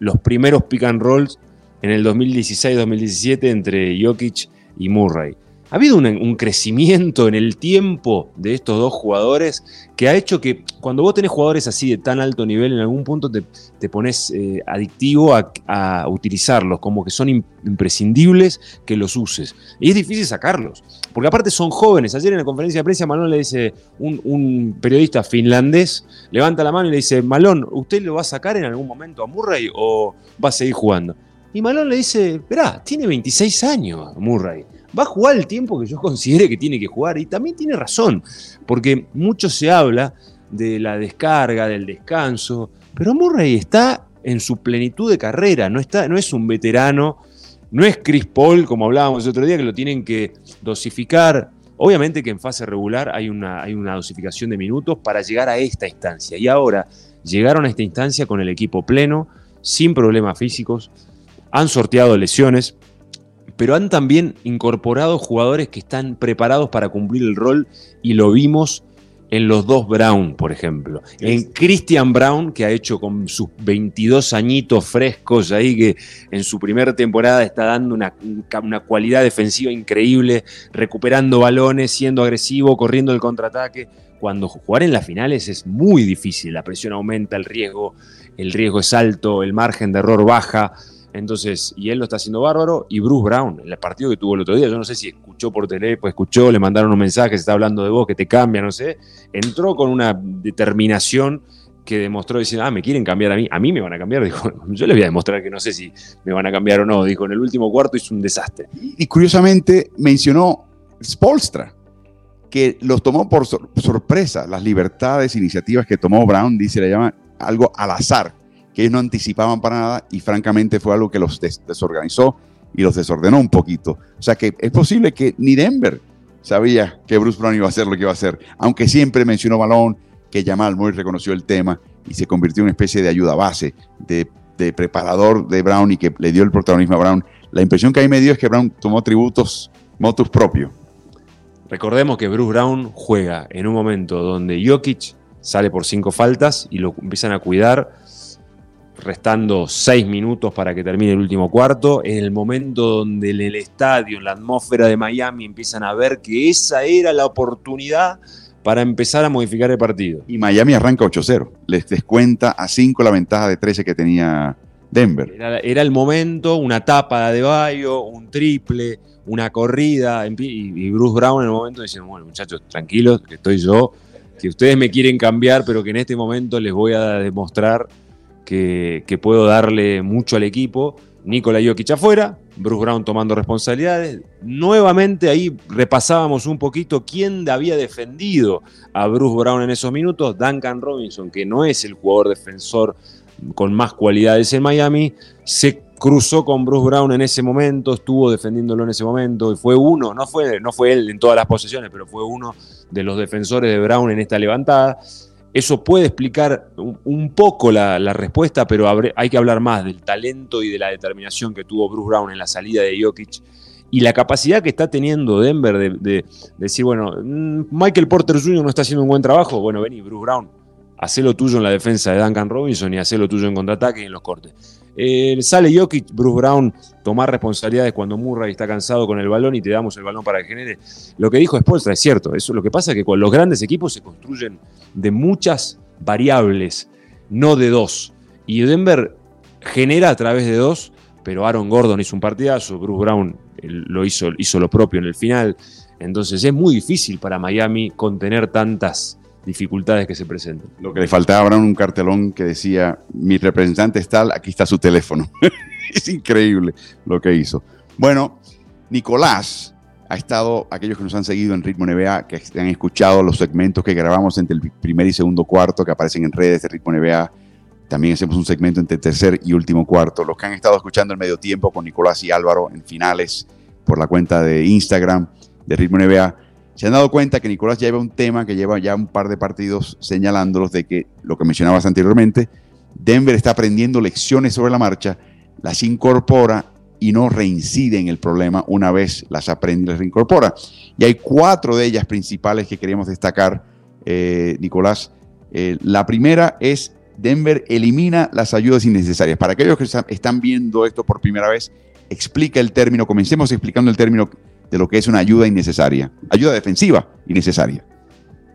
los primeros pick and rolls en el 2016-2017 entre Jokic y Murray. Ha habido un, crecimiento en el tiempo de estos dos jugadores que ha hecho que cuando vos tenés jugadores así de tan alto nivel, en algún punto te, pones eh, adictivo a, utilizarlos, como que son imprescindibles que los uses. Y es difícil sacarlos, porque aparte son jóvenes. Ayer en la conferencia de prensa, Malón le dice, un, un periodista finlandés levanta la mano y le dice, Malón, ¿usted lo va a sacar en algún momento a Murray o va a seguir jugando? Y Malón le dice, verá, tiene 26 años Murray va a jugar el tiempo que yo considere que tiene que jugar. Y también tiene razón, porque mucho se habla de la descarga, del descanso, pero Murray está en su plenitud de carrera, no, está, no es un veterano, no es Chris Paul, como hablábamos el otro día, que lo tienen que dosificar. Obviamente que en fase regular hay una, hay una dosificación de minutos para llegar a esta instancia. Y ahora llegaron a esta instancia con el equipo pleno, sin problemas físicos, han sorteado lesiones, pero han también incorporado jugadores que están preparados para cumplir el rol y lo vimos en los dos Brown, por ejemplo. En Christian Brown, que ha hecho con sus 22 añitos frescos ahí, que en su primera temporada está dando una, una, cualidad defensiva increíble, recuperando balones, siendo agresivo, corriendo el contraataque. Cuando jugar en las finales es muy difícil, la presión aumenta, el riesgo, el riesgo es alto, el margen de error baja. Entonces, y él lo está haciendo bárbaro. Y Bruce Brown, en el partido que tuvo el otro día, yo no sé si escuchó por teléfono, escuchó, le mandaron un mensaje, se está hablando de vos, que te cambia, no sé. Entró con una determinación que demostró diciendo, ah, me quieren cambiar a mí, a mí me van a cambiar. Dijo, yo les voy a demostrar que no sé si me van a cambiar o no. Dijo, en el último cuarto hizo un desastre.
Y, curiosamente mencionó Spolstra, que los tomó por sorpresa, las libertades, iniciativas que tomó Brown, dice, le llama algo al azar que ellos no anticipaban para nada y francamente fue algo que los desorganizó y los desordenó un poquito. O sea que es posible que ni Denver sabía que Bruce Brown iba a hacer lo que iba a hacer, aunque siempre mencionó Balón, que Jamal muy reconoció el tema y se convirtió en una especie de ayuda base, de, preparador de Brown y que le dio el protagonismo a Brown. La impresión que ahí me dio es que Brown tomó tributos, motus propios.
Recordemos que Bruce Brown juega en un momento donde Jokic sale por cinco faltas y lo empiezan a cuidar restando seis minutos para que termine el último cuarto, en el momento donde en el estadio, en la atmósfera de Miami, empiezan a ver que esa era la oportunidad para empezar a modificar el partido.
Y Miami arranca 8-0, les descuenta a 5 la ventaja de 13 que tenía Denver.
Era, el momento, una tapa de Bayo, un triple, una corrida, y Bruce Brown en el momento dice, bueno muchachos, tranquilos, que estoy yo, que ustedes me quieren cambiar, pero que en este momento les voy a demostrar que, puedo darle mucho al equipo. Nikola Jokic afuera, Bruce Brown tomando responsabilidades. Nuevamente ahí repasábamos un poquito quién había defendido a Bruce Brown en esos minutos. Duncan Robinson, que no es el jugador defensor con más cualidades en Miami, se cruzó con Bruce Brown en ese momento, estuvo defendiéndolo en ese momento y fue uno, no fue, no fue él en todas las posesiones, pero fue uno de los defensores de Brown en esta levantada. Eso puede explicar un poco la, respuesta, pero hay que hablar más del talento y de la determinación que tuvo Bruce Brown en la salida de Jokic y la capacidad que está teniendo Denver de, de decir, bueno, mm, Michael Porter Jr. no está haciendo un buen trabajo, bueno, vení, Bruce Brown, hacé lo tuyo en la defensa de Duncan Robinson y hacé lo tuyo en contraataque y en los cortes. Eh, sale Jokic, Bruce Brown, tomar responsabilidades cuando Murray está cansado con el balón y te damos el balón para que genere. Lo que dijo Spolstra es cierto. Eso, lo que pasa es que con los grandes equipos se construyen de muchas variables, no de dos. Y Denver genera a través de dos, pero Aaron Gordon hizo un partidazo, Bruce Brown lo hizo, hizo lo propio en el final. Entonces es muy difícil para Miami contener tantas dificultades que se presentan.
Lo que le faltaba era un cartelón que decía, mi representante es tal, aquí está su teléfono. es increíble lo que hizo. Bueno, Nicolás ha estado, aquellos que nos han seguido en Ritmo NBA, que han escuchado los segmentos que grabamos entre el primer y segundo cuarto, que aparecen en redes de Ritmo NBA. También hacemos un segmento entre tercer y último cuarto. Los que han estado escuchando el medio tiempo con Nicolás y Álvaro en finales por la cuenta de Instagram de Ritmo NBA, se han dado cuenta que Nicolás lleva un tema que lleva ya un par de partidos señalándolos de que, lo que mencionabas anteriormente, Denver está aprendiendo lecciones sobre la marcha, las incorpora y no reincide en el problema una vez las aprende y las reincorpora. Y hay cuatro de ellas principales que queremos destacar, eh, Nicolás. Eh, la primera es Denver elimina las ayudas innecesarias. Para aquellos que están viendo esto por primera vez, explica el término, comencemos explicando el término de lo que es una ayuda innecesaria, ayuda defensiva innecesaria.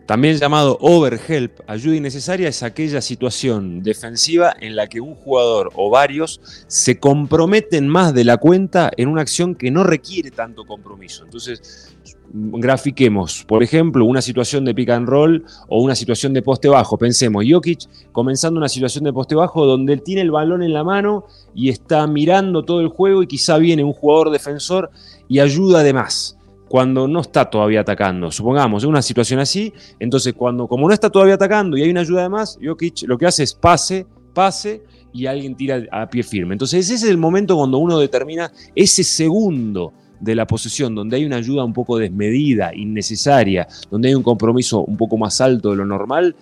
También llamado overhelp, ayuda innecesaria es aquella situación defensiva en la que un jugador o varios se comprometen más de la cuenta en una acción que no requiere tanto compromiso. Entonces, grafiquemos, por ejemplo, una situación de pick and roll o una situación de poste bajo. Pensemos, Jokic comenzando una situación de poste bajo donde él tiene el balón en la mano y está mirando todo el juego y quizá viene un jugador defensor y ayuda además cuando no está todavía atacando. Supongamos, en una situación así, entonces cuando como no está todavía atacando y hay una ayuda además, Jokic lo que hace es pase, pase y alguien tira a pie firme. Entonces ese es el momento cuando uno determina ese segundo de la posesión, donde hay una ayuda un poco desmedida, innecesaria, donde hay un compromiso un poco más alto de lo normal,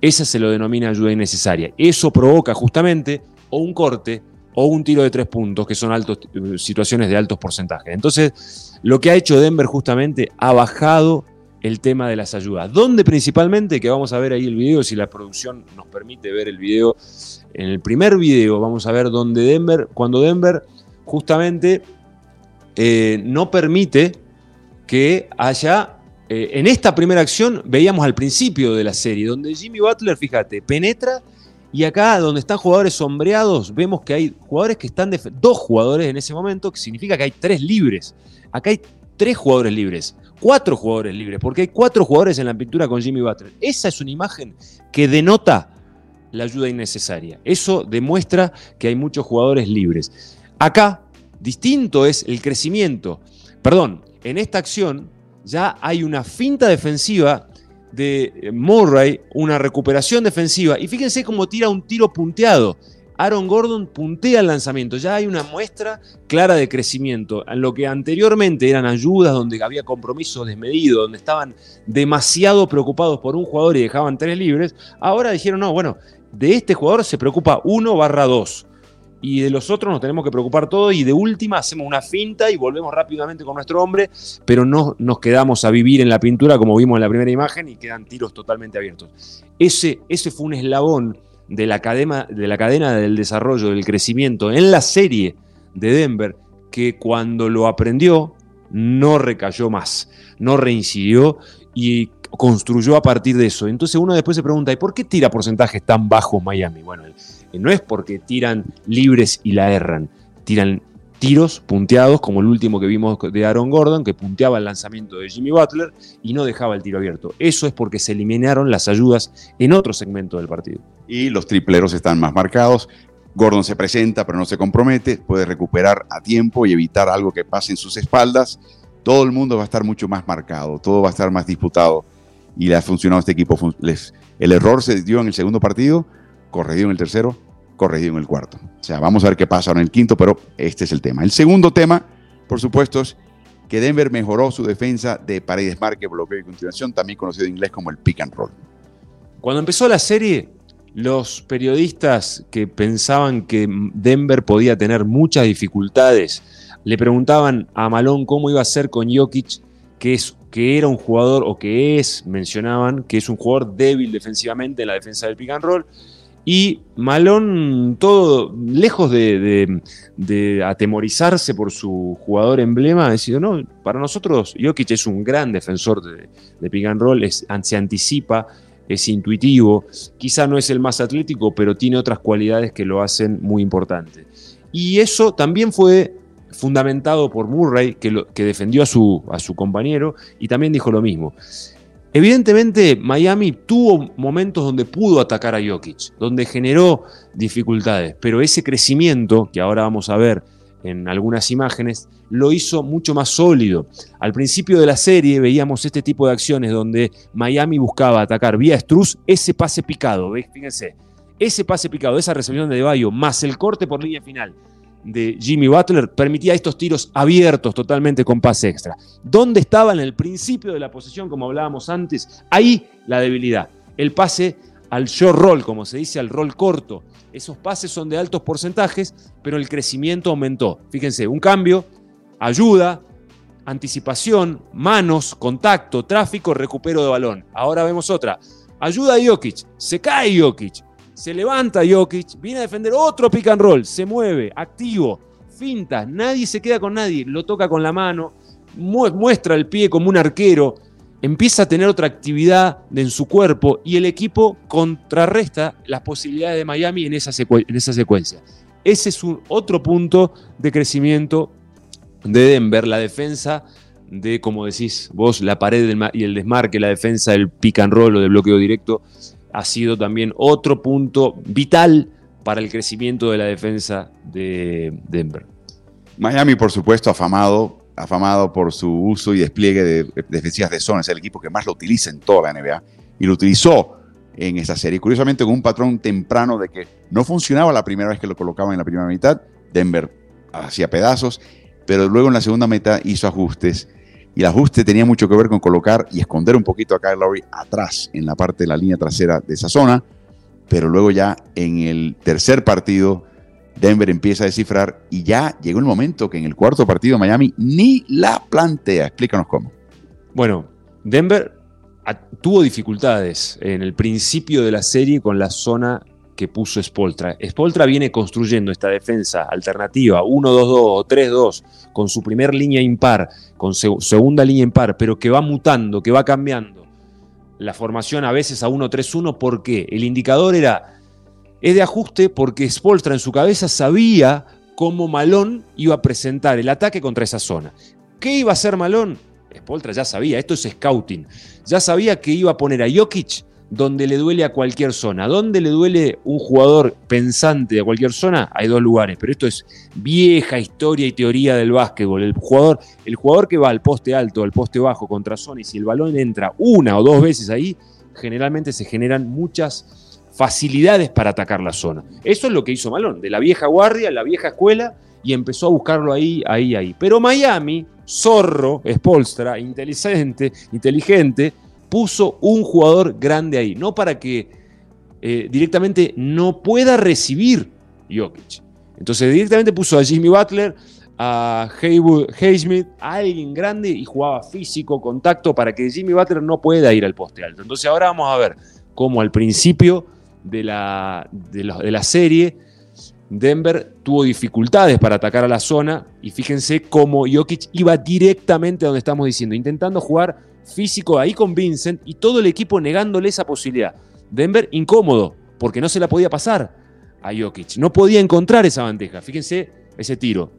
esa se lo denomina ayuda innecesaria. Eso provoca justamente o un corte o un tiro de tres puntos, que son altos, situaciones de altos porcentajes. Entonces, lo que ha hecho Denver justamente ha bajado el tema de las ayudas. ¿Dónde principalmente? Que vamos a ver ahí el video, si la producción nos permite ver el video. En el primer video vamos a ver donde Denver, cuando Denver justamente eh, no permite que haya... Eh, en esta primera acción veíamos al principio de la serie, donde Jimmy Butler, fíjate, penetra y acá donde están jugadores sombreados, vemos que hay jugadores que están, dos jugadores en ese momento, que significa que hay tres libres. Acá hay tres jugadores libres, cuatro jugadores libres, porque hay cuatro jugadores en la pintura con Jimmy Butler. Esa es una imagen que denota la ayuda innecesaria. Eso demuestra que hay muchos jugadores libres. Acá Distinto es el crecimiento. Perdón, en esta acción ya hay una finta defensiva de Murray, una recuperación defensiva. Y fíjense cómo tira un tiro punteado. Aaron Gordon puntea el lanzamiento. Ya hay una muestra clara de crecimiento. En lo que anteriormente eran ayudas donde había compromisos desmedidos, donde estaban demasiado preocupados por un jugador y dejaban tres libres, ahora dijeron, no, bueno, de este jugador se preocupa uno barra dos y de los otros nos tenemos que preocupar todo y de última hacemos una finta y volvemos rápidamente con nuestro hombre, pero no nos quedamos a vivir en la pintura como vimos en la primera imagen y quedan tiros totalmente abiertos. Ese, ese fue un eslabón de la, cadena, de la cadena del desarrollo, del crecimiento en la serie de Denver que cuando lo aprendió no recayó más, no reincidió y construyó a partir de eso. Entonces uno después se pregunta, ¿y por qué tira porcentajes tan bajos Miami? Bueno, no es porque tiran libres y la erran, tiran tiros punteados, como el último que vimos de Aaron Gordon, que punteaba el lanzamiento de Jimmy Butler y no dejaba el tiro abierto. Eso es porque se eliminaron las ayudas en otro segmento del partido.
Y los tripleros están más marcados. Gordon se presenta, pero no se compromete, puede recuperar a tiempo y evitar algo que pase en sus espaldas. Todo el mundo va a estar mucho más marcado, todo va a estar más disputado y le ha funcionado este equipo. el error se dio en el segundo partido, corregido en el tercero, corregido en el cuarto. O sea, vamos a ver qué pasa ahora en el quinto, pero este es el tema. El segundo tema, por supuesto, es que Denver mejoró su defensa de paredes marque, bloqueo y continuación, también conocido en inglés como el pick and roll.
Cuando empezó la serie, los periodistas que pensaban que Denver podía tener muchas dificultades le preguntaban a Malón cómo iba a ser con Jokic, que, es, que era un jugador, o que es, mencionaban, que es un jugador débil defensivamente en la defensa del pick and roll. Y Malón, todo lejos de, atemorizarse por su jugador emblema, ha decidido, no, para nosotros Jokic es un gran defensor de, de pick and roll, es, se anticipa, es intuitivo, quizá no es el más atlético, pero tiene otras cualidades que lo hacen muy importante. Y eso también fue fundamentado por Murray, que, que defendió a su, a su compañero, y también dijo lo mismo. Evidentemente, Miami tuvo momentos donde pudo atacar a Jokic, donde generó dificultades, pero ese crecimiento, que ahora vamos a ver en algunas imágenes, lo hizo mucho más sólido. Al principio de la serie veíamos este tipo de acciones donde Miami buscaba atacar vía Struz ese pase picado, fíjense, ese pase picado, esa recepción de Bayo, más el corte por línea final de Jimmy Butler, permitía estos tiros abiertos totalmente con pase extra. ¿Dónde estaba en el principio de la posesión, como hablábamos antes? Ahí la debilidad. El pase al short roll, como se dice, al rol corto. Esos pases son de altos porcentajes, pero el crecimiento aumentó. Fíjense, un cambio, ayuda, anticipación, manos, contacto, tráfico, recupero de balón. Ahora vemos otra. Ayuda a Jokic, se cae Jokic, se levanta Jokic, viene a defender otro pick and roll, se mueve, activo, finta, nadie se queda con nadie, lo toca con la mano, muestra el pie como un arquero, empieza a tener otra actividad en su cuerpo y el equipo contrarresta las posibilidades de Miami en esa, en esa secuencia. Ese es un otro punto de crecimiento de Denver, la defensa de, como decís vos, la pared y el desmarque, la defensa del pick and roll o del bloqueo directo, ha sido también otro punto vital para el crecimiento de la defensa de Denver.
Miami, por supuesto, afamado, afamado por su uso y despliegue de defensivas de zona. Es el equipo que más lo utiliza en toda la NBA y lo utilizó en esa serie. Curiosamente, con un patrón temprano de que no funcionaba la primera vez que lo colocaban en la primera mitad. Denver hacía pedazos, pero luego en la segunda mitad hizo ajustes y el ajuste tenía mucho que ver con colocar y esconder un poquito a Kyle Lowry atrás, en la parte de la línea trasera de esa zona. Pero luego ya en el tercer partido, Denver empieza a descifrar y ya llegó el momento que en el cuarto partido Miami ni la plantea. Explícanos cómo.
Bueno, Denver tuvo dificultades en el principio de la serie con la zona que puso Spoltra. Spoltra viene construyendo esta defensa alternativa 1-2-2 o 3-2 con su primer línea impar, con segunda línea impar, pero que va mutando, que va cambiando la formación a veces a 1-3-1 porque el indicador era es de ajuste porque Spolstra en su cabeza sabía cómo Malón iba a presentar el ataque contra esa zona. ¿Qué iba a hacer Malón? Spolstra ya sabía, esto es scouting. Ya sabía que iba a poner a Jokic donde le duele a cualquier zona. ¿Dónde le duele un jugador pensante a cualquier zona? Hay dos lugares, pero esto es vieja historia y teoría del básquetbol. El jugador, el jugador que va al poste alto, al poste bajo contra zona y si el balón entra una o dos veces ahí, generalmente se generan muchas facilidades para atacar la zona. Eso es lo que hizo Malón, de la vieja guardia, la vieja escuela, y empezó a buscarlo ahí, ahí, ahí. Pero Miami, zorro, espolstra, inteligente, inteligente, puso un jugador grande ahí, no para que eh, directamente no pueda recibir Jokic. Entonces directamente puso a Jimmy Butler, a Haysmith, a alguien grande y jugaba físico, contacto, para que Jimmy Butler no pueda ir al poste alto. Entonces ahora vamos a ver cómo al principio de la, de la serie Denver tuvo dificultades para atacar a la zona y fíjense cómo Jokic iba directamente a donde estamos diciendo, intentando jugar físico ahí con Vincent y todo el equipo negándole esa posibilidad. Denver incómodo, porque no se la podía pasar a Jokic. No podía encontrar esa bandeja. Fíjense ese tiro.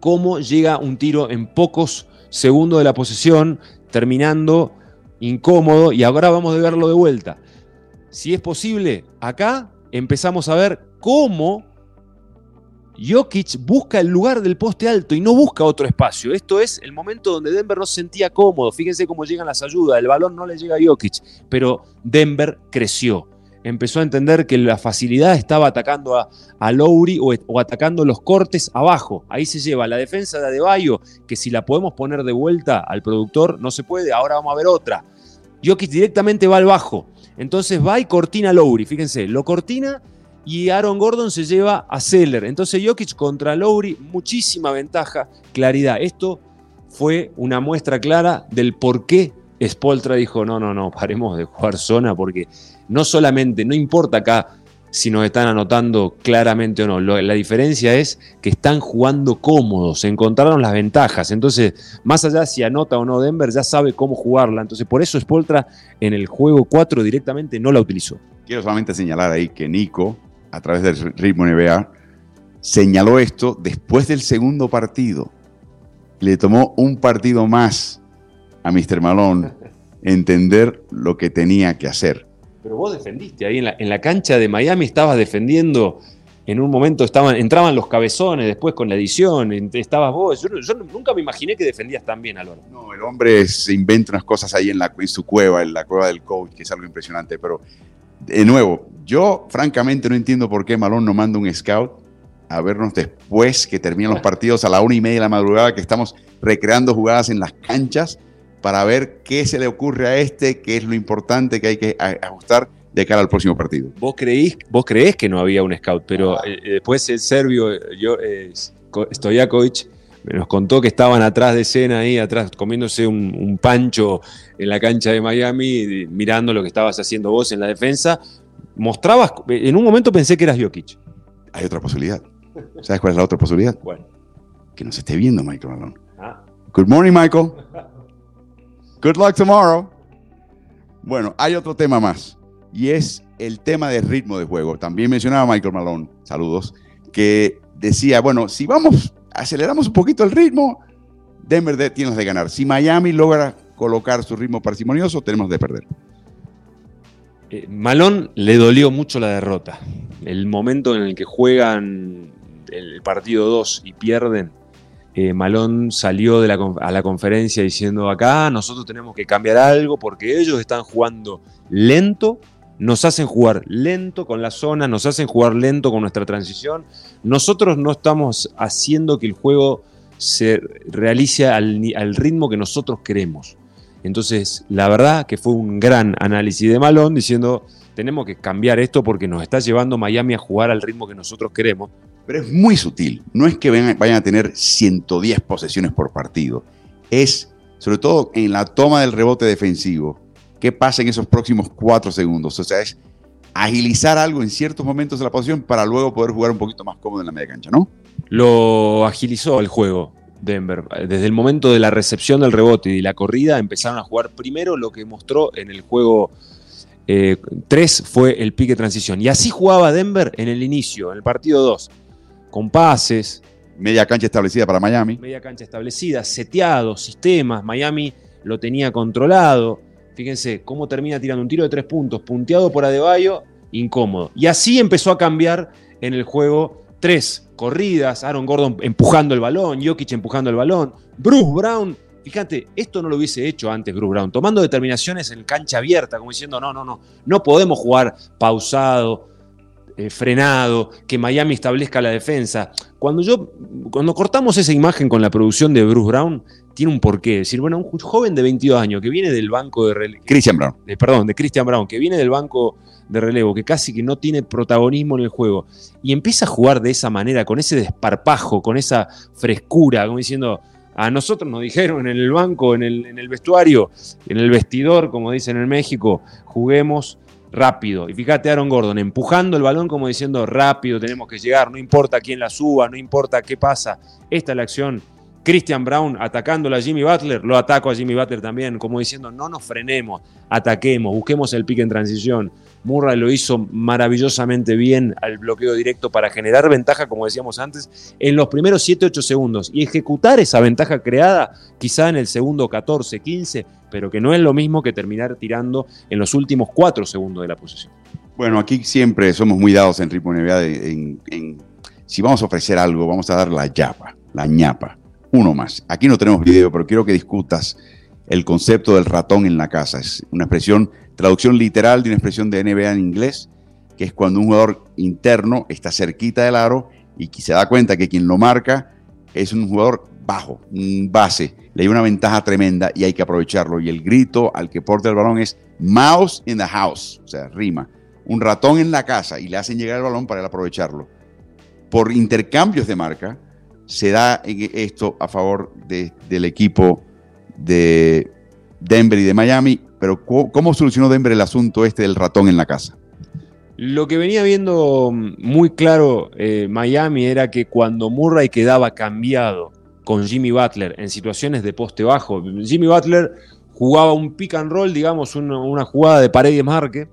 Cómo llega un tiro en pocos segundos de la posesión, terminando incómodo, y ahora vamos a verlo de vuelta. Si es posible, acá empezamos a ver cómo Jokic busca el lugar del poste alto y no busca otro espacio. Esto es el momento donde Denver no se sentía cómodo. Fíjense cómo llegan las ayudas. El balón no le llega a Jokic. Pero Denver creció. Empezó a entender que la facilidad estaba atacando a, Lowry o, atacando los cortes abajo. Ahí se lleva la defensa de Adebayo, que si la podemos poner de vuelta al productor, no se puede. Ahora vamos a ver otra. Jokic directamente va al bajo. Entonces va y cortina a Lowry. Fíjense, lo cortina y Aaron Gordon se lleva a Seller. Entonces Jokic contra Lowry, muchísima ventaja, claridad. Esto fue una muestra clara del por qué Spoltra dijo, no, no, no, paremos de jugar zona porque no solamente, no importa acá si nos están anotando claramente o no. la diferencia es que están jugando cómodos, encontraron las ventajas. Entonces, más allá si anota o no Denver, ya sabe cómo jugarla. Entonces, por eso Spoltra en el juego 4 directamente no la utilizó.
Quiero solamente señalar ahí que Nico, a través del ritmo NBA, señaló esto después del segundo partido. Le tomó un partido más a Mr. Malone entender lo que tenía que hacer.
Pero vos defendiste ahí en la, cancha de Miami, estabas defendiendo. En un momento estaban, entraban los cabezones, después con la edición, estabas vos. Yo, nunca me imaginé que defendías tan bien, Álvaro.
No, el hombre se inventa unas cosas ahí en, la, en su cueva, en la cueva del coach, que es algo impresionante. Pero, de nuevo, yo francamente no entiendo por qué Malón no manda un scout a vernos después que terminan los partidos a la una y media de la madrugada, que estamos recreando jugadas en las canchas para ver qué se le ocurre a este, qué es lo importante que hay que ajustar de cara al próximo partido.
Vos creís, vos creés que no había un scout, pero eh, eh, después el serbio, yo, eh, Stojakovic, nos contó que estaban atrás de escena ahí, atrás, comiéndose un, pancho en la cancha de Miami, mirando lo que estabas haciendo vos en la defensa. Mostrabas, en un momento pensé que eras Jokic.
Hay otra posibilidad. ¿Sabes cuál es la otra posibilidad?
Bueno.
Que nos esté viendo Michael Malone. Ah. Good morning, Michael. Good luck tomorrow. Bueno, hay otro tema más y es el tema del ritmo de juego. También mencionaba Michael Malone, saludos, que decía, bueno, si vamos, aceleramos un poquito el ritmo, Denver tiene de ganar. Si Miami logra colocar su ritmo parsimonioso, tenemos de perder.
Eh, Malone le dolió mucho la derrota. El momento en el que juegan el partido 2 y pierden, eh, Malón salió a la conferencia diciendo acá nosotros tenemos que cambiar algo porque ellos están jugando lento, nos hacen jugar lento con la zona, nos hacen jugar lento con nuestra transición. Nosotros no estamos haciendo que el juego se realice al, ritmo que nosotros queremos. Entonces, la verdad que fue un gran análisis de Malón diciendo, tenemos que cambiar esto porque nos está llevando Miami a jugar al ritmo que nosotros queremos
pero es muy sutil. No es que vayan a tener 110 posesiones por partido. Es, sobre todo en la toma del rebote defensivo, qué pasa en esos próximos cuatro segundos. O sea, es agilizar algo en ciertos momentos de la posición para luego poder jugar un poquito más cómodo en la media cancha, ¿no?
Lo agilizó el juego Denver. Desde el momento de la recepción del rebote y la corrida empezaron a jugar primero lo que mostró en el juego 3 eh, fue el pique transición. Y así jugaba Denver en el inicio, en el partido 2 con pases.
Media cancha establecida para Miami.
Media cancha establecida, seteado, sistemas. Miami lo tenía controlado. Fíjense cómo termina tirando un tiro de tres puntos, punteado por Adebayo, incómodo. Y así empezó a cambiar en el juego tres corridas, Aaron Gordon empujando el balón, Jokic empujando el balón, Bruce Brown. Fíjate, esto no lo hubiese hecho antes Bruce Brown, tomando determinaciones en cancha abierta, como diciendo, no, no, no, no podemos jugar pausado, eh, frenado, que Miami establezca la defensa. Cuando yo, cuando cortamos esa imagen con la producción de Bruce Brown, tiene un porqué. Es decir, bueno, un joven de 22 años que viene del banco de relevo.
Christian Brown.
perdón, de Christian Brown, que viene del banco de relevo, que casi que no tiene protagonismo en el juego, y empieza a jugar de esa manera, con ese desparpajo, con esa frescura, como diciendo. A nosotros nos dijeron en el banco, en el, en el vestuario, en el vestidor, como dicen en México, juguemos rápido. Y fíjate Aaron Gordon empujando el balón como diciendo rápido, tenemos que llegar, no importa quién la suba, no importa qué pasa. Esta es la acción. Christian Brown atacando a Jimmy Butler, lo ataco a Jimmy Butler también, como diciendo no nos frenemos, ataquemos, busquemos el pique en transición. Murray lo hizo maravillosamente bien al bloqueo directo para generar ventaja, como decíamos antes, en los primeros 7-8 segundos y ejecutar esa ventaja creada quizá en el segundo 14, 15, pero que no es lo mismo que terminar tirando en los últimos 4 segundos de la posesión.
Bueno, aquí siempre somos muy dados en Ritmo NBA en, si vamos a ofrecer algo, vamos a dar la yapa, la ñapa. Uno más. Aquí no tenemos video, pero quiero que discutas el concepto del ratón en la casa. Es una expresión traducción literal de una expresión de NBA en inglés, que es cuando un jugador interno está cerquita del aro y se da cuenta que quien lo marca es un jugador bajo, un base, le da una ventaja tremenda y hay que aprovecharlo. Y el grito al que porta el balón es mouse in the house, o sea, rima, un ratón en la casa y le hacen llegar el balón para él aprovecharlo. Por intercambios de marca, se da esto a favor del equipo de Denver y de Miami, pero ¿cómo solucionó Denver el asunto este del ratón en la casa?
Lo que venía viendo muy claro eh, Miami era que cuando Murray quedaba cambiado con Jimmy Butler en situaciones de poste bajo, Jimmy Butler jugaba un pick and roll, digamos, una, jugada de pared y marque,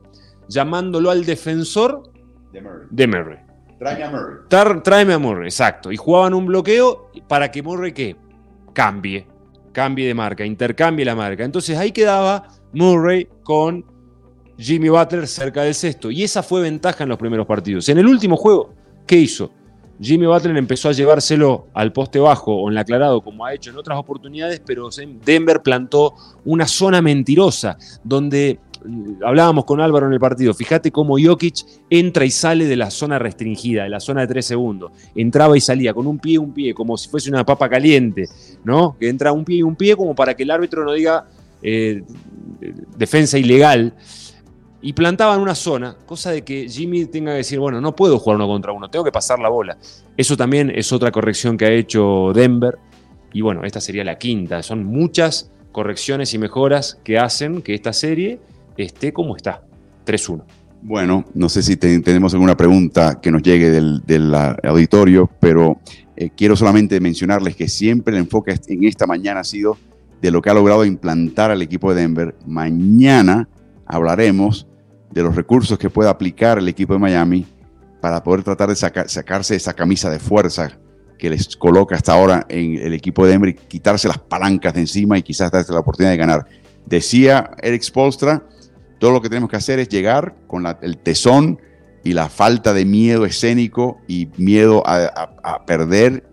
llamándolo al defensor de Murray. De Murray. Tráeme a Murray. tráeme a Murray, exacto. Y jugaban un bloqueo para que Murray ¿qué? cambie, cambie de marca, intercambie la marca. Entonces ahí quedaba Murray con Jimmy Butler cerca del sexto. Y esa fue ventaja en los primeros partidos. En el último juego, ¿qué hizo? Jimmy Butler empezó a llevárselo al poste bajo o en la aclarado, como ha hecho en otras oportunidades, pero Denver plantó una zona mentirosa, donde hablábamos con Álvaro en el partido, fíjate cómo Jokic entra y sale de la zona restringida, de la zona de tres segundos. Entraba y salía con un pie un pie, como si fuese una papa caliente, ¿no? Que entra un pie y un pie como para que el árbitro no diga eh, defensa ilegal y plantaban una zona, cosa de que Jimmy tenga que decir, bueno, no puedo jugar uno contra uno, tengo que pasar la bola. Eso también es otra corrección que ha hecho Denver. Y bueno, esta sería la quinta. Son muchas correcciones y mejoras que hacen que esta serie esté como está, 3-1.
Bueno, no sé si tenemos alguna pregunta que nos llegue del, auditorio, pero eh, quiero solamente mencionarles que siempre el enfoque en esta mañana ha sido de lo que ha logrado implantar al equipo de Denver. Mañana hablaremos de los recursos que puede aplicar el equipo de Miami para poder tratar de sacarse esa camisa de fuerza que les coloca hasta ahora en el equipo de Denver y quitarse las palancas de encima y quizás darse la oportunidad de ganar. Decía Eric Spolstra, todo lo que tenemos que hacer es llegar con el tesón y la falta de miedo escénico y miedo a, perder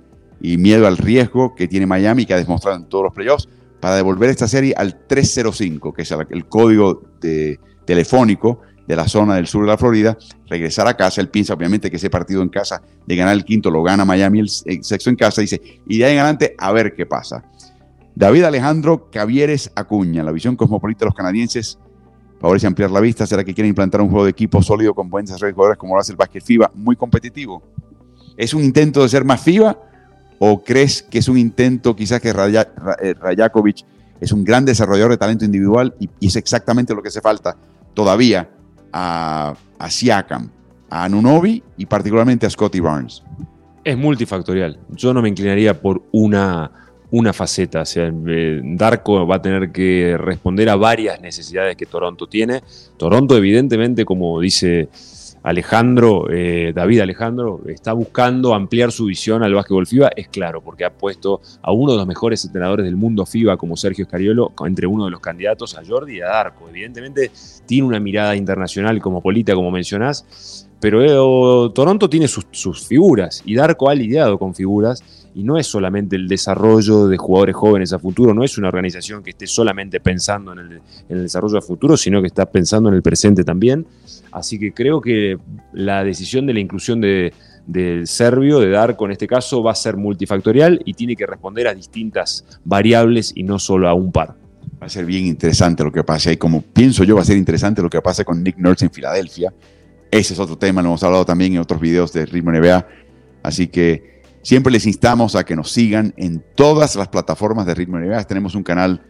y miedo al riesgo que tiene Miami, que ha demostrado en todos los playoffs, para devolver esta serie al 305, que es el código de, telefónico de la zona del sur de la Florida, regresar a casa. Él piensa, obviamente, que ese partido en casa de ganar el quinto lo gana Miami, el, sexto en casa. Dice, y de ahí en adelante, a ver qué pasa. David Alejandro Cavieres Acuña, la visión cosmopolita de los canadienses favorece ampliar la vista. ¿Será que quieren implantar un juego de equipo sólido con buenas redes jugadores como lo hace el básquet FIBA, muy competitivo? ¿Es un intento de ser más FIBA o crees que es un intento quizás que eh, Rajakovic es un gran desarrollador de talento individual y, es exactamente lo que hace falta todavía a, a Siakam, a Anunobi y particularmente a Scotty Barnes.
Es multifactorial. Yo no me inclinaría por una, una faceta. O sea, eh, Darko va a tener que responder a varias necesidades que Toronto tiene. Toronto, evidentemente, como dice Alejandro, eh, David Alejandro, está buscando ampliar su visión al básquetbol FIBA, es claro, porque ha puesto a uno de los mejores entrenadores del mundo FIBA, como Sergio Scariolo, entre uno de los candidatos a Jordi y a Darko. Evidentemente tiene una mirada internacional como política, como mencionás, pero eh, Toronto tiene sus, figuras y Darko ha lidiado con figuras y no es solamente el desarrollo de jugadores jóvenes a futuro, no es una organización que esté solamente pensando en el, en el desarrollo a futuro, sino que está pensando en el presente también. Así que creo que la decisión de la inclusión de, del serbio, de Darko en este caso, va a ser multifactorial y tiene que responder a distintas variables y no solo a un par.
Va a ser bien interesante lo que pase y como pienso yo va a ser interesante lo que pase con Nick Nurse en Filadelfia. Ese es otro tema, lo hemos hablado también en otros videos de Ritmo NBA. Así que siempre les instamos a que nos sigan en todas las plataformas de Ritmo NBA. Tenemos un canal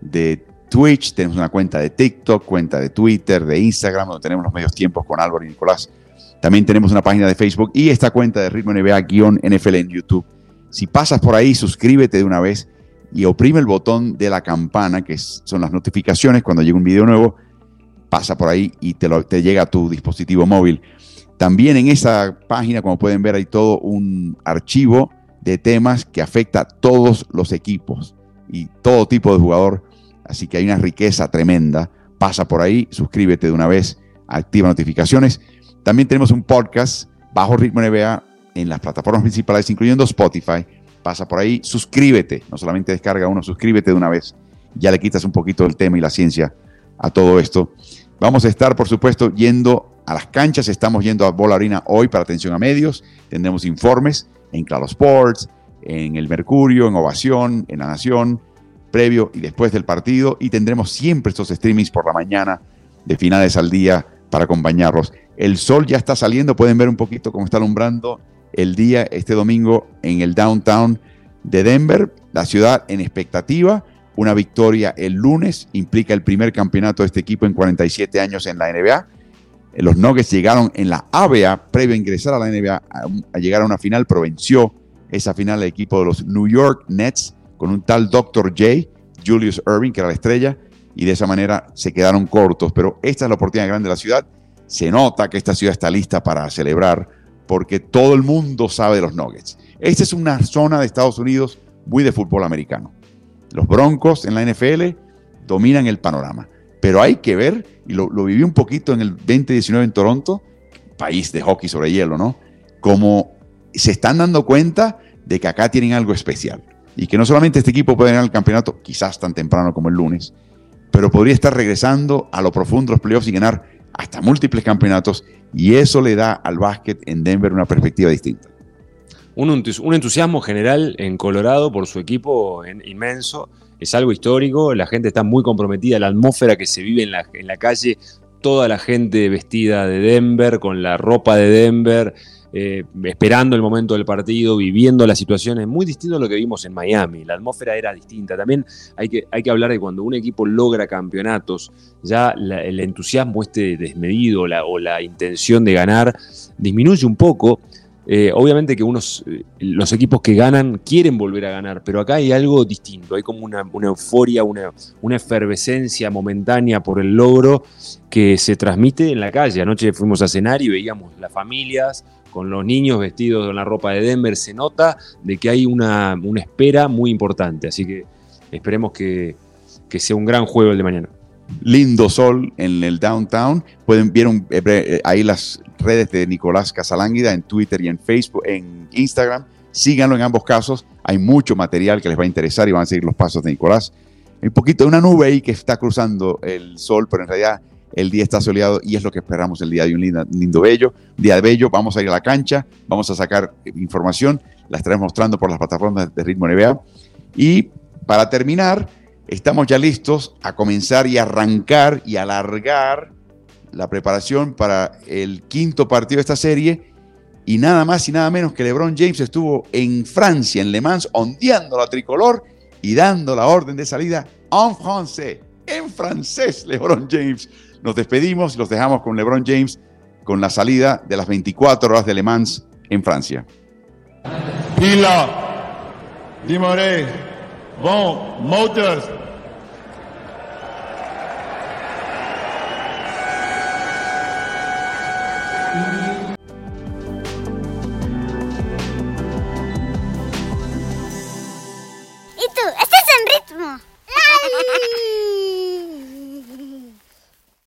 de Twitch, tenemos una cuenta de TikTok, cuenta de Twitter, de Instagram, donde tenemos los medios tiempos con Álvaro y Nicolás. También tenemos una página de Facebook y esta cuenta de Ritmo NBA-NFL en YouTube. Si pasas por ahí, suscríbete de una vez y oprime el botón de la campana, que son las notificaciones cuando llega un video nuevo. Pasa por ahí y te, llega a tu dispositivo móvil. También en esa página, como pueden ver, hay todo un archivo de temas que afecta a todos los equipos y todo tipo de jugador Así que hay una riqueza tremenda. Pasa por ahí, suscríbete de una vez, activa notificaciones. También tenemos un podcast bajo ritmo NBA en las plataformas principales, incluyendo Spotify. Pasa por ahí, suscríbete. No solamente descarga uno, suscríbete de una vez. Ya le quitas un poquito el tema y la ciencia a todo esto. Vamos a estar, por supuesto, yendo a las canchas. Estamos yendo a Bola Arena hoy para atención a medios. Tendremos informes en Claro Sports, en El Mercurio, en Ovación, en La Nación previo y después del partido y tendremos siempre estos streamings por la mañana de finales al día para acompañarlos. El sol ya está saliendo, pueden ver un poquito cómo está alumbrando el día este domingo en el downtown de Denver, la ciudad en expectativa. Una victoria el lunes implica el primer campeonato de este equipo en 47 años en la NBA. Los Nuggets llegaron en la ABA, previo a ingresar a la NBA, a, llegar a una final, pero venció esa final el equipo de los New York Nets con un tal Dr. J, Julius Irving, que era la estrella, y de esa manera se quedaron cortos. Pero esta es la oportunidad grande de la ciudad. Se nota que esta ciudad está lista para celebrar porque todo el mundo sabe de los Nuggets. Esta es una zona de Estados Unidos muy de fútbol americano. Los Broncos en la NFL dominan el panorama. Pero hay que ver, y lo, viví un poquito en el 2019 en Toronto, país de hockey sobre hielo, ¿no? Como se están dando cuenta de que acá tienen algo especial. Y que no solamente este equipo puede ganar el campeonato, quizás tan temprano como el lunes, pero podría estar regresando a lo profundo los playoffs y ganar hasta múltiples campeonatos. Y eso le da al básquet en Denver una perspectiva distinta.
Un, entusiasmo general en Colorado por su equipo inmenso. Es algo histórico, la gente está muy comprometida, la atmósfera que se vive en la, en la calle, toda la gente vestida de Denver, con la ropa de Denver, eh, esperando el momento del partido, viviendo las situaciones, muy distinto a lo que vimos en Miami. La atmósfera era distinta. También hay que, hay que hablar de cuando un equipo logra campeonatos, ya el entusiasmo este desmedido o la intención de ganar disminuye un poco. Eh, obviamente que unos, eh, los equipos que ganan quieren volver a ganar, pero acá hay algo distinto, hay como una, euforia, una, una, efervescencia momentánea por el logro que se transmite en la calle. Anoche fuimos a cenar y veíamos las familias con los niños vestidos con la ropa de Denver, se nota de que hay una, espera muy importante, así que esperemos que, sea un gran juego el de mañana
lindo sol en el downtown. Pueden ver eh, ahí las, redes de Nicolás Casalánguida en Twitter y en Facebook, en Instagram. Síganlo en ambos casos. Hay mucho material que les va a interesar y van a seguir los pasos de Nicolás. Un poquito de una nube ahí que está cruzando el sol, pero en realidad el día está soleado y es lo que esperamos el día de un lindo, lindo bello. Día de bello, vamos a ir a la cancha, vamos a sacar información, la estaremos mostrando por las plataformas de Ritmo NBA. Y para terminar, estamos ya listos a comenzar y arrancar y alargar la preparación para el quinto partido de esta serie. Y nada más y nada menos que LeBron James estuvo en Francia, en Le Mans, ondeando la tricolor y dando la orden de salida en francés. En francés, LeBron James. Nos despedimos y los dejamos con LeBron James con la salida de las 24 horas de Le Mans en Francia.
Pila, Dimoré,
vão muitas